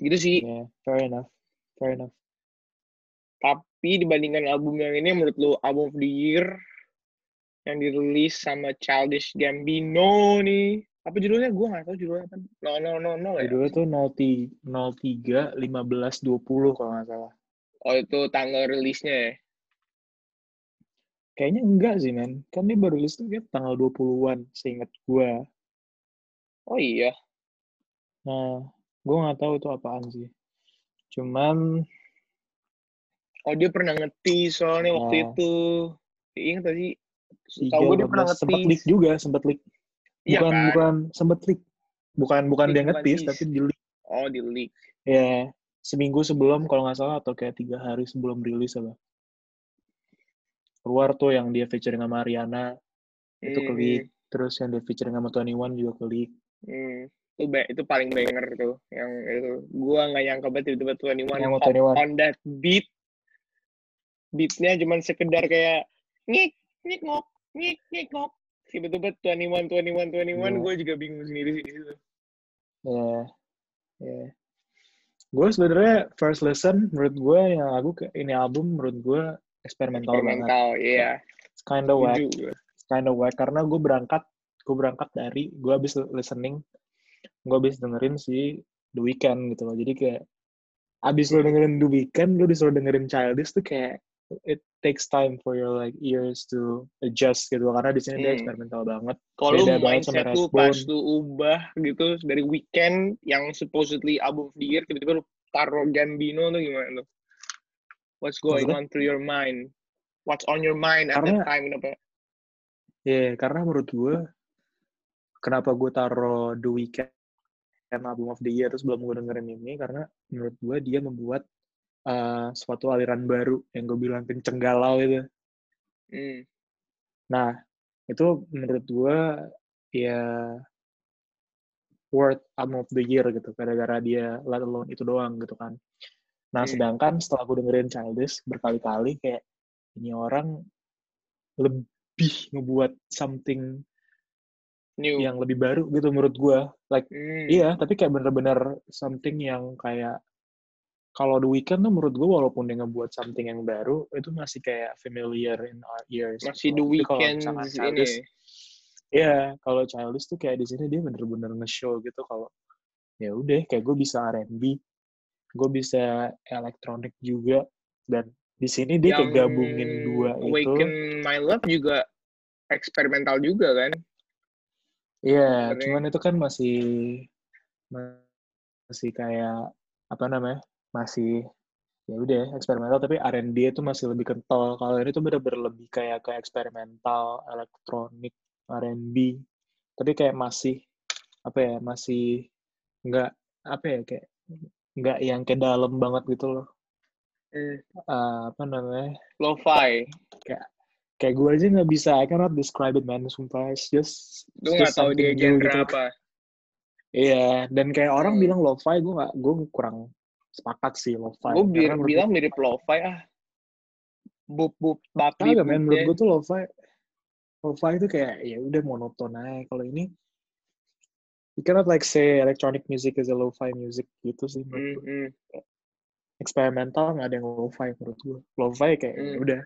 [SPEAKER 2] Segitu sih.
[SPEAKER 1] yeah fair enough fair enough
[SPEAKER 2] Tapi dibandingkan album yang ini, menurut lu album of the year yang dirilis sama Childish Gambino nih. Apa judulnya? Gue nggak tahu judulnya apa. No, no, no, no ya?
[SPEAKER 1] Judulnya tuh 03 15 20 kalau nggak salah.
[SPEAKER 2] Oh, itu tanggal rilisnya ya?
[SPEAKER 1] Kayaknya enggak sih, men. Kan dia baru rilis tuh kayak tanggal 20-an, seingat gue.
[SPEAKER 2] Oh iya.
[SPEAKER 1] Nah, gue nggak tahu itu apaan sih. Cuman,
[SPEAKER 2] Oh, dia pernah ngetis soalnya waktu
[SPEAKER 1] Oh.
[SPEAKER 2] itu. Ingat gak sih?
[SPEAKER 1] 3,
[SPEAKER 2] Tahu gue dia pernah
[SPEAKER 1] 15, sempat leak
[SPEAKER 2] ngetis.
[SPEAKER 1] juga, sempat leak.
[SPEAKER 2] Iya
[SPEAKER 1] Bukan,
[SPEAKER 2] kan?
[SPEAKER 1] bukan, sempat leak. Bukan, bukan
[SPEAKER 2] Leak
[SPEAKER 1] dia ngetis, tapi di leak.
[SPEAKER 2] Oh, di leak.
[SPEAKER 1] Ya, seminggu sebelum kalau nggak salah, atau kayak tiga hari sebelum rilis apa. Keluar tuh yang dia featuring sama Ariana, itu ke leak.
[SPEAKER 2] Hmm,
[SPEAKER 1] Terus yang dia featuring sama 21 juga ke leak.
[SPEAKER 2] hmm. Itu, itu paling banger tuh. Yang itu. Gua nggak nyangka banget tiba-tiba 21
[SPEAKER 1] Yang
[SPEAKER 2] hop
[SPEAKER 1] 21.
[SPEAKER 2] on that beat. Beatnya cuman sekedar kayak ngik, ngik ngok, ngik, ngik ngok. Tiba-tiba 21, 21, 21.
[SPEAKER 1] Iya.
[SPEAKER 2] Gue juga bingung sendiri sih. di situ.
[SPEAKER 1] Ya, ya. Gue sebenarnya first listen menurut gue yang lagu ke- ini album menurut gue eksperimental banget.
[SPEAKER 2] Iya.
[SPEAKER 1] It's kind of whack. It's kind of whack karena gue berangkat, gue berangkat dari gue habis listening, gue habis dengerin si The Weeknd gitu loh. Jadi kayak abis lo dengerin The Weeknd, lo disuruh dengerin Childish tuh kayak it takes time for your like ears to adjust gitu loh. karena di sini dia
[SPEAKER 2] Hmm.
[SPEAKER 1] eksperimental banget.
[SPEAKER 2] Kalau mindset lu pas lu ubah gitu dari weekend yang supposedly album of the year tiba-tiba lu taruh Gambino tuh gimana tuh? What's going
[SPEAKER 1] Maksudnya?
[SPEAKER 2] on through your mind? What's on your mind at
[SPEAKER 1] Karena-
[SPEAKER 2] that time? Kenapa?
[SPEAKER 1] Ya, karena menurut gue, kenapa gue taruh The Weeknd album of the year terus belum gue dengerin ini, karena menurut gue dia membuat uh, suatu aliran baru yang gue bilang kenceng galau itu.
[SPEAKER 2] Hmm.
[SPEAKER 1] Nah, itu menurut gue ya worth album of the year gitu, gara-gara dia let alone itu doang gitu kan. Nah,
[SPEAKER 2] Hmm.
[SPEAKER 1] sedangkan setelah gue dengerin Childish berkali-kali kayak ini orang lebih ngebuat something
[SPEAKER 2] New.
[SPEAKER 1] yang lebih baru gitu menurut gue. Like
[SPEAKER 2] Hmm.
[SPEAKER 1] iya, tapi kayak bener-bener something yang kayak kalau The Weeknd tuh menurut gue walaupun dia ngebuat something yang baru itu masih kayak familiar in our ears.
[SPEAKER 2] Masih. The Weeknd ini.
[SPEAKER 1] Iya, kalau Childish tuh kayak di sini dia bener-bener nge-show gitu kalau ya udah kayak gue bisa R&B, gue bisa elektronik juga dan di sini dia
[SPEAKER 2] Yang
[SPEAKER 1] gabungin dua itu.
[SPEAKER 2] Awaken My Love juga eksperimental juga kan?
[SPEAKER 1] Iya,
[SPEAKER 2] Sebenarnya.
[SPEAKER 1] cuman itu kan masih masih kayak apa namanya? Masih ya udah eksperimental tapi R&B itu masih lebih kental. Kalau ini tuh bener-bener lebih kayak ke eksperimental, elektronik, R&B. Tapi kayak masih apa ya? Masih nggak apa ya kayak nggak yang ke dalam banget gitu loh.
[SPEAKER 2] Hmm.
[SPEAKER 1] Eh, apa namanya?
[SPEAKER 2] Lo-fi.
[SPEAKER 1] Kayak gue aja nggak bisa, I cannot describe it man, sumpah. It's just,
[SPEAKER 2] Lu
[SPEAKER 1] it's
[SPEAKER 2] nggak tahu dia genre
[SPEAKER 1] gitu.
[SPEAKER 2] apa.
[SPEAKER 1] Iya, dan kayak orang
[SPEAKER 2] Hmm.
[SPEAKER 1] bilang lo-fi, gue nggak, gue kurang sepakat sih lo-fi.
[SPEAKER 2] Gue
[SPEAKER 1] menurut
[SPEAKER 2] bilang mirip lo-fi ah. Bup bup bap
[SPEAKER 1] gue,
[SPEAKER 2] bip
[SPEAKER 1] kagak men, menurut gue tuh lo-fi, lo-fi itu kayak ya udah monoton aja. Kalau ini, you cannot like say electronic music is a lo-fi music gitu sih menurut
[SPEAKER 2] Hmm.
[SPEAKER 1] Eksperimental nggak ada yang lo-fi menurut gue. Lo-fi kayak ya
[SPEAKER 2] Hmm.
[SPEAKER 1] udah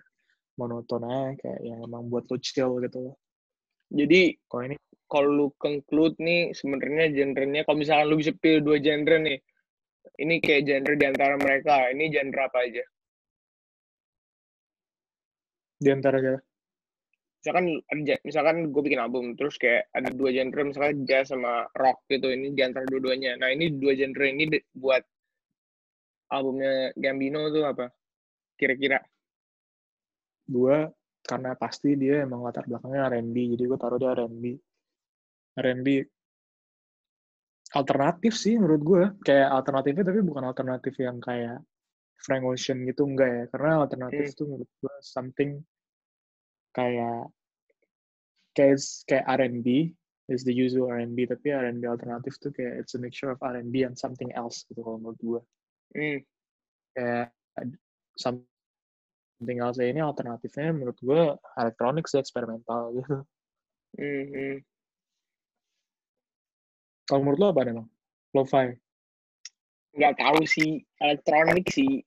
[SPEAKER 1] monoton aja, kayak yang emang buat lo chill gitu loh.
[SPEAKER 2] Jadi
[SPEAKER 1] Kalau ini,
[SPEAKER 2] kalau lu conclude nih sebenarnya genrenya kalau misalkan lu bisa pilih dua genre nih. Ini kayak genre di antara mereka. Ini genre apa aja?
[SPEAKER 1] di antara.
[SPEAKER 2] Misalkan misalkan gue bikin album terus kayak ada dua genre misalkan jazz sama rock gitu. Ini di antara dua-duanya. Nah, ini dua genre ini buat albumnya Gambino tuh apa? Kira-kira
[SPEAKER 1] Gue, karena pasti dia emang latar belakangnya R&B, jadi gue taruh dia R&B. R&B alternatif sih menurut gue kayak alternatifnya tapi bukan alternatif yang kayak Frank Ocean gitu enggak ya karena alternatif
[SPEAKER 2] Hmm.
[SPEAKER 1] tuh menurut gue something kayak kayak kayak R&B is the usual R&B tapi R&B alternatif tuh kayak it's a mixture of R&B and something else gitu kalau menurut gue
[SPEAKER 2] hmm,
[SPEAKER 1] kayak something else. Ini alternatifnya menurut gue elektronik sih eksperimental *laughs* gitu.
[SPEAKER 2] Hmm, hmm.
[SPEAKER 1] kalau menurut lo apa emang lo-fi.
[SPEAKER 2] Nggak tahu sih elektronik sih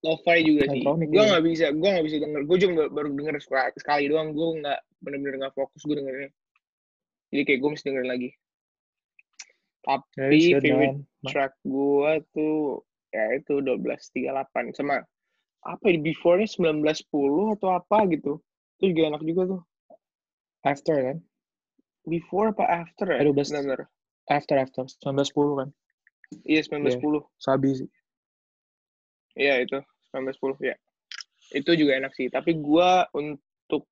[SPEAKER 2] lo-fi juga sih. Gue
[SPEAKER 1] iya.
[SPEAKER 2] nggak bisa gue nggak bisa denger. Gue juga baru denger sekali, doang. Gue nggak bener-bener nggak fokus gue dengernya jadi kayak gue mesti dengerin lagi. Tapi
[SPEAKER 1] should,
[SPEAKER 2] favorite
[SPEAKER 1] man.
[SPEAKER 2] track gue tuh ya itu 1238 sama apa ya before-nya 1910 atau apa gitu. Itu juga enak juga tuh.
[SPEAKER 1] After kan?
[SPEAKER 2] Before apa after ya?
[SPEAKER 1] Eh, 12.
[SPEAKER 2] bener
[SPEAKER 1] after after. 1910 kan?
[SPEAKER 2] Iya 1910
[SPEAKER 1] sabi sih
[SPEAKER 2] Iya itu 1910 ya. Itu juga enak sih. Tapi gua untuk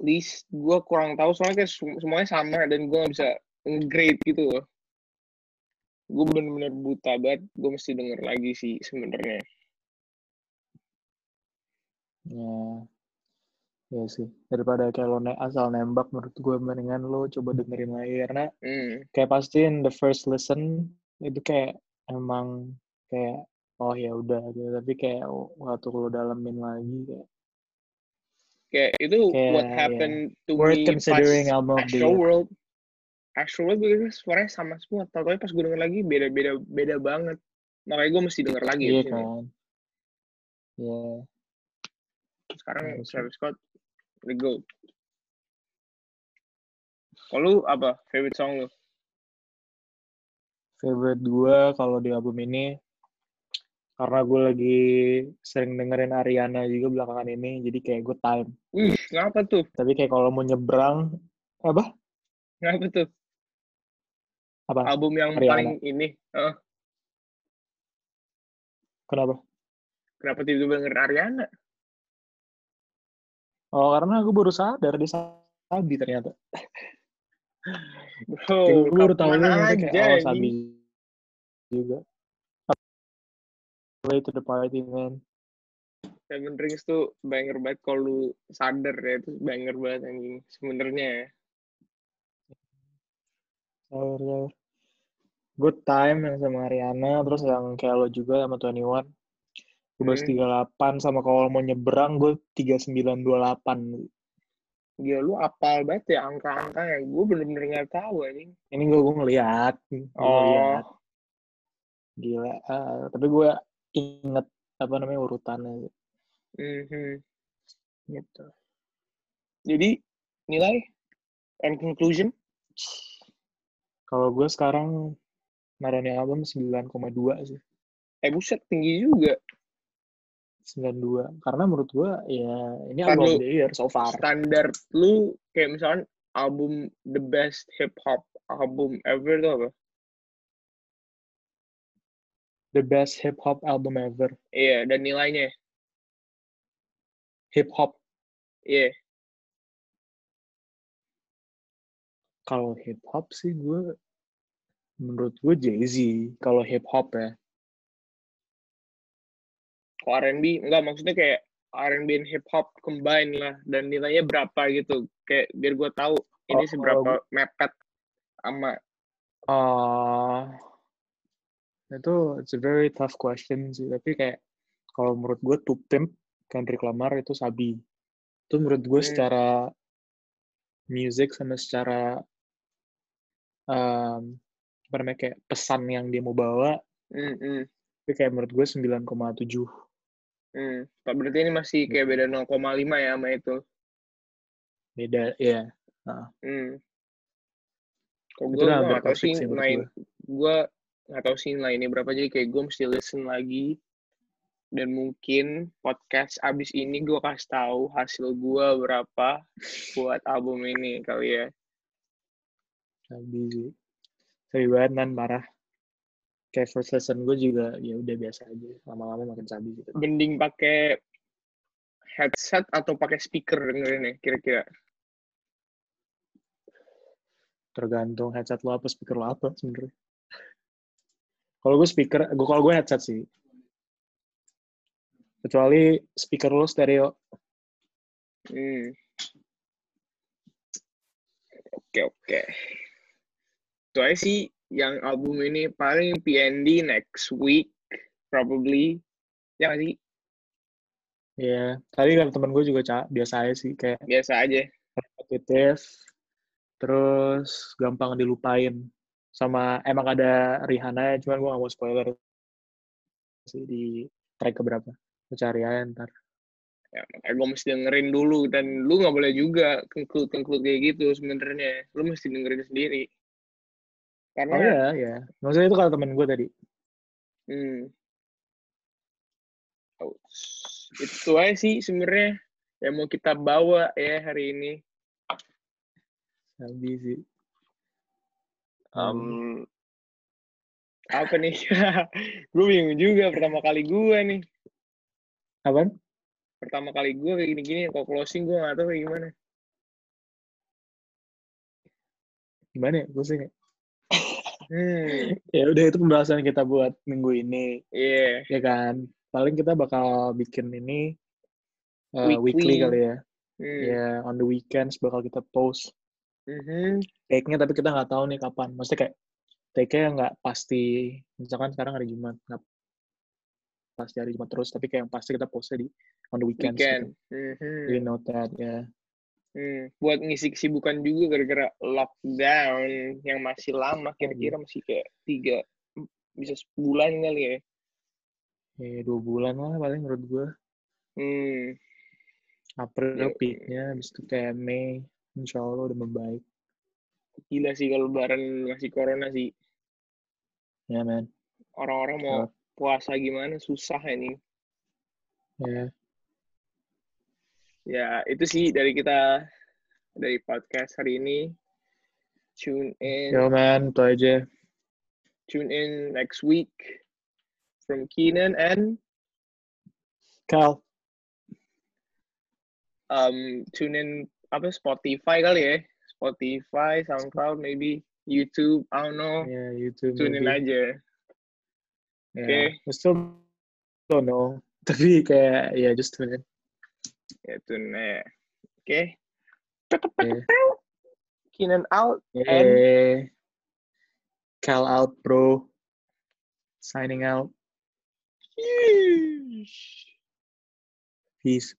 [SPEAKER 2] list gua kurang tahu soalnya kayak sem- semuanya sama dan gua nggak bisa nge-grade gitu loh. Gue bener-bener buta banget. Gue mesti denger lagi sih sebenarnya.
[SPEAKER 1] ya ya sih daripada kayak lo ne- asal nembak menurut gue mendingan lo coba dengerin lagi karena
[SPEAKER 2] Hmm.
[SPEAKER 1] kayak pasti in the first listen itu kayak emang kayak oh ya udah gitu tapi kayak waktu lo dalemin lagi kayak
[SPEAKER 2] Kayak itu
[SPEAKER 1] Kayak,
[SPEAKER 2] what
[SPEAKER 1] ya,
[SPEAKER 2] happened to
[SPEAKER 1] worth
[SPEAKER 2] me
[SPEAKER 1] considering
[SPEAKER 2] pas
[SPEAKER 1] album
[SPEAKER 2] Astro. World. Astro World gue denger suaranya sama semua. Tapi pas gue denger lagi beda-beda beda banget. Makanya gue mesti denger lagi
[SPEAKER 1] iya
[SPEAKER 2] sini.
[SPEAKER 1] kan ya
[SPEAKER 2] Sekarang
[SPEAKER 1] Harus.
[SPEAKER 2] Travis Scott the GOAT. Kalau apa favorite song lu?
[SPEAKER 1] Favorite gue kalau di album ini karena gue lagi sering dengerin Ariana juga belakangan ini jadi kayak gue time
[SPEAKER 2] Wih, ngapa tuh?
[SPEAKER 1] tapi kayak kalau mau nyebrang apa
[SPEAKER 2] Ngapa tuh?
[SPEAKER 1] apa
[SPEAKER 2] Album yang
[SPEAKER 1] Ariana.
[SPEAKER 2] paling ini. Heeh.
[SPEAKER 1] kenapa
[SPEAKER 2] kenapa tiba-tiba denger Ariana?
[SPEAKER 1] oh karena gue baru sadar dia sabi ternyata *laughs*
[SPEAKER 2] Bro,
[SPEAKER 1] Kayak gue baru tahu kayak oh sabi juga way to the party man
[SPEAKER 2] Seven Rings tuh banger banget kalau lu sadar ya itu banger banget anjing sebenarnya ya.
[SPEAKER 1] Good time yang sama Ariana, terus yang kayak lo juga sama 21. Gue baru
[SPEAKER 2] Hmm.
[SPEAKER 1] 38 sama kalau mau nyebrang gue 3928.
[SPEAKER 2] Gila lu apal banget ya angka-angkanya. Gue bener-bener nggak tahu anjing.
[SPEAKER 1] Ini gue gue ngeliat,
[SPEAKER 2] Oh.
[SPEAKER 1] ngeliat. gila. Uh, tapi gue inget apa namanya urutannya
[SPEAKER 2] Mhm.
[SPEAKER 1] gitu.
[SPEAKER 2] Jadi nilai and conclusion
[SPEAKER 1] Kalau gue sekarang naruhnya album 9,2 sih.
[SPEAKER 2] eh buset tinggi juga
[SPEAKER 1] 92. Karena menurut gue ya ini album
[SPEAKER 2] lu-
[SPEAKER 1] of the year so far.
[SPEAKER 2] standar lu kayak misalkan album the best hip hop album ever tuh apa?
[SPEAKER 1] The best hip hop album ever.
[SPEAKER 2] Iya, dan nilainya.
[SPEAKER 1] Hip hop
[SPEAKER 2] Iya.
[SPEAKER 1] kalau hip hop sih gue menurut gue Jay-Z kalau hip hop ya.
[SPEAKER 2] Kalau R&B enggak maksudnya kayak R&B dan hip hop combine lah dan nilainya berapa gitu. Kayak biar gue tahu ini
[SPEAKER 1] Oh,
[SPEAKER 2] seberapa mepet sama
[SPEAKER 1] Ah, itu it's a very tough question sih. Tapi kayak kalau menurut gue Two Pimp, Kendrick Lamar itu sabi. Itu menurut gue
[SPEAKER 2] Hmm.
[SPEAKER 1] secara music sama secara um, apa namanya kayak pesan yang dia mau bawa,
[SPEAKER 2] hmm, hmm,
[SPEAKER 1] itu kayak menurut gue 9,7.
[SPEAKER 2] Hmm. Pak, berarti ini masih kayak beda 0,5 ya sama itu.
[SPEAKER 1] Beda, ya.
[SPEAKER 2] Hmm. Kalau
[SPEAKER 1] Itu
[SPEAKER 2] gue nggak tahu sih nilai
[SPEAKER 1] gue.
[SPEAKER 2] nggak tahu sih ini berapa jadi kayak gue mesti listen lagi dan mungkin podcast abis ini gue kasih tahu hasil gue berapa buat album ini kali ya
[SPEAKER 1] Sabi sih. Sabi banget man, parah. Kayak first lesson gue juga ya udah biasa aja. Lama-lama makin sabi gitu.
[SPEAKER 2] mending pakai headset atau pakai speaker dengerinnya kira-kira
[SPEAKER 1] tergantung headset lo apa speaker lo apa sebenarnya kalau gue speaker gue kalau gue headset sih kecuali speaker lo stereo
[SPEAKER 2] hmm. oke oke itu aja sih yang album ini paling PND next week probably. Ya nggak sih?
[SPEAKER 1] Ya tadi kan temen gue juga ca biasa aja sih kayak
[SPEAKER 2] biasa aja.
[SPEAKER 1] repetitif terus gampang dilupain. Sama emang ada Rihanna cuman gue gak mau spoiler sih di track keberapa. Gue cari aja ntar.
[SPEAKER 2] Ya makanya gue mesti dengerin dulu dan lu nggak boleh juga conclude conclude kayak gitu sebenarnya. Lu mesti dengerin sendiri karena
[SPEAKER 1] oh ya ya maksudnya itu kalau temen gue tadi.
[SPEAKER 2] Hmm, Oh, itu aja sih sebenarnya yang mau kita bawa ya hari ini.
[SPEAKER 1] Sabi sih.
[SPEAKER 2] Um, apa nih? *laughs* Gue bingung juga pertama kali gue nih.
[SPEAKER 1] Apaan?
[SPEAKER 2] Pertama kali gue kayak gini-gini kalau closing gue nggak tahu kayak gimana.
[SPEAKER 1] Gimana ya gue sih nggak-
[SPEAKER 2] hmm
[SPEAKER 1] ya udah itu pembahasan kita buat minggu ini
[SPEAKER 2] iya
[SPEAKER 1] ya kan paling kita bakal bikin ini uh,
[SPEAKER 2] Weekly.
[SPEAKER 1] weekly. kali ya
[SPEAKER 2] hmm.
[SPEAKER 1] ya on the weekends bakal kita post
[SPEAKER 2] Mhm.
[SPEAKER 1] take-nya tapi kita nggak tahu nih kapan maksudnya kayak take-nya nggak pasti misalkan sekarang hari Jumat nggak pasti hari Jumat terus tapi kayak yang pasti kita postnya di on the weekends
[SPEAKER 2] weekend
[SPEAKER 1] gitu.
[SPEAKER 2] Mhm.
[SPEAKER 1] jadi note that ya
[SPEAKER 2] Hmm, buat ngisi kesibukan juga gara-gara lockdown yang masih lama kira-kira masih kayak tiga bisa sebulan kali ya.
[SPEAKER 1] Ya dua bulan lah paling menurut gue
[SPEAKER 2] hmm.
[SPEAKER 1] April
[SPEAKER 2] Ya.
[SPEAKER 1] peaknya habis itu kayak Mei Insya Allah udah membaik.
[SPEAKER 2] Gila sih kalau lebaran masih corona sih.
[SPEAKER 1] Ya man
[SPEAKER 2] orang-orang mau puasa gimana susah ini.
[SPEAKER 1] Ya
[SPEAKER 2] ya itu sih dari kita dari podcast hari ini tune in
[SPEAKER 1] yo man itu aja
[SPEAKER 2] tune in next week from Keenan and
[SPEAKER 1] Cal
[SPEAKER 2] um tune in apa Spotify kali ya Spotify SoundCloud maybe YouTube I don't know
[SPEAKER 1] ya YouTube
[SPEAKER 2] tune in
[SPEAKER 1] maybe.
[SPEAKER 2] aja
[SPEAKER 1] Ya,
[SPEAKER 2] Oke.
[SPEAKER 1] we still don't know. *laughs* Tapi kayak ya just tune in.
[SPEAKER 2] Ya tune ya oke
[SPEAKER 1] Yeah.
[SPEAKER 2] Keenan out
[SPEAKER 1] Yeah. Cal out, bro. Signing out. Peace.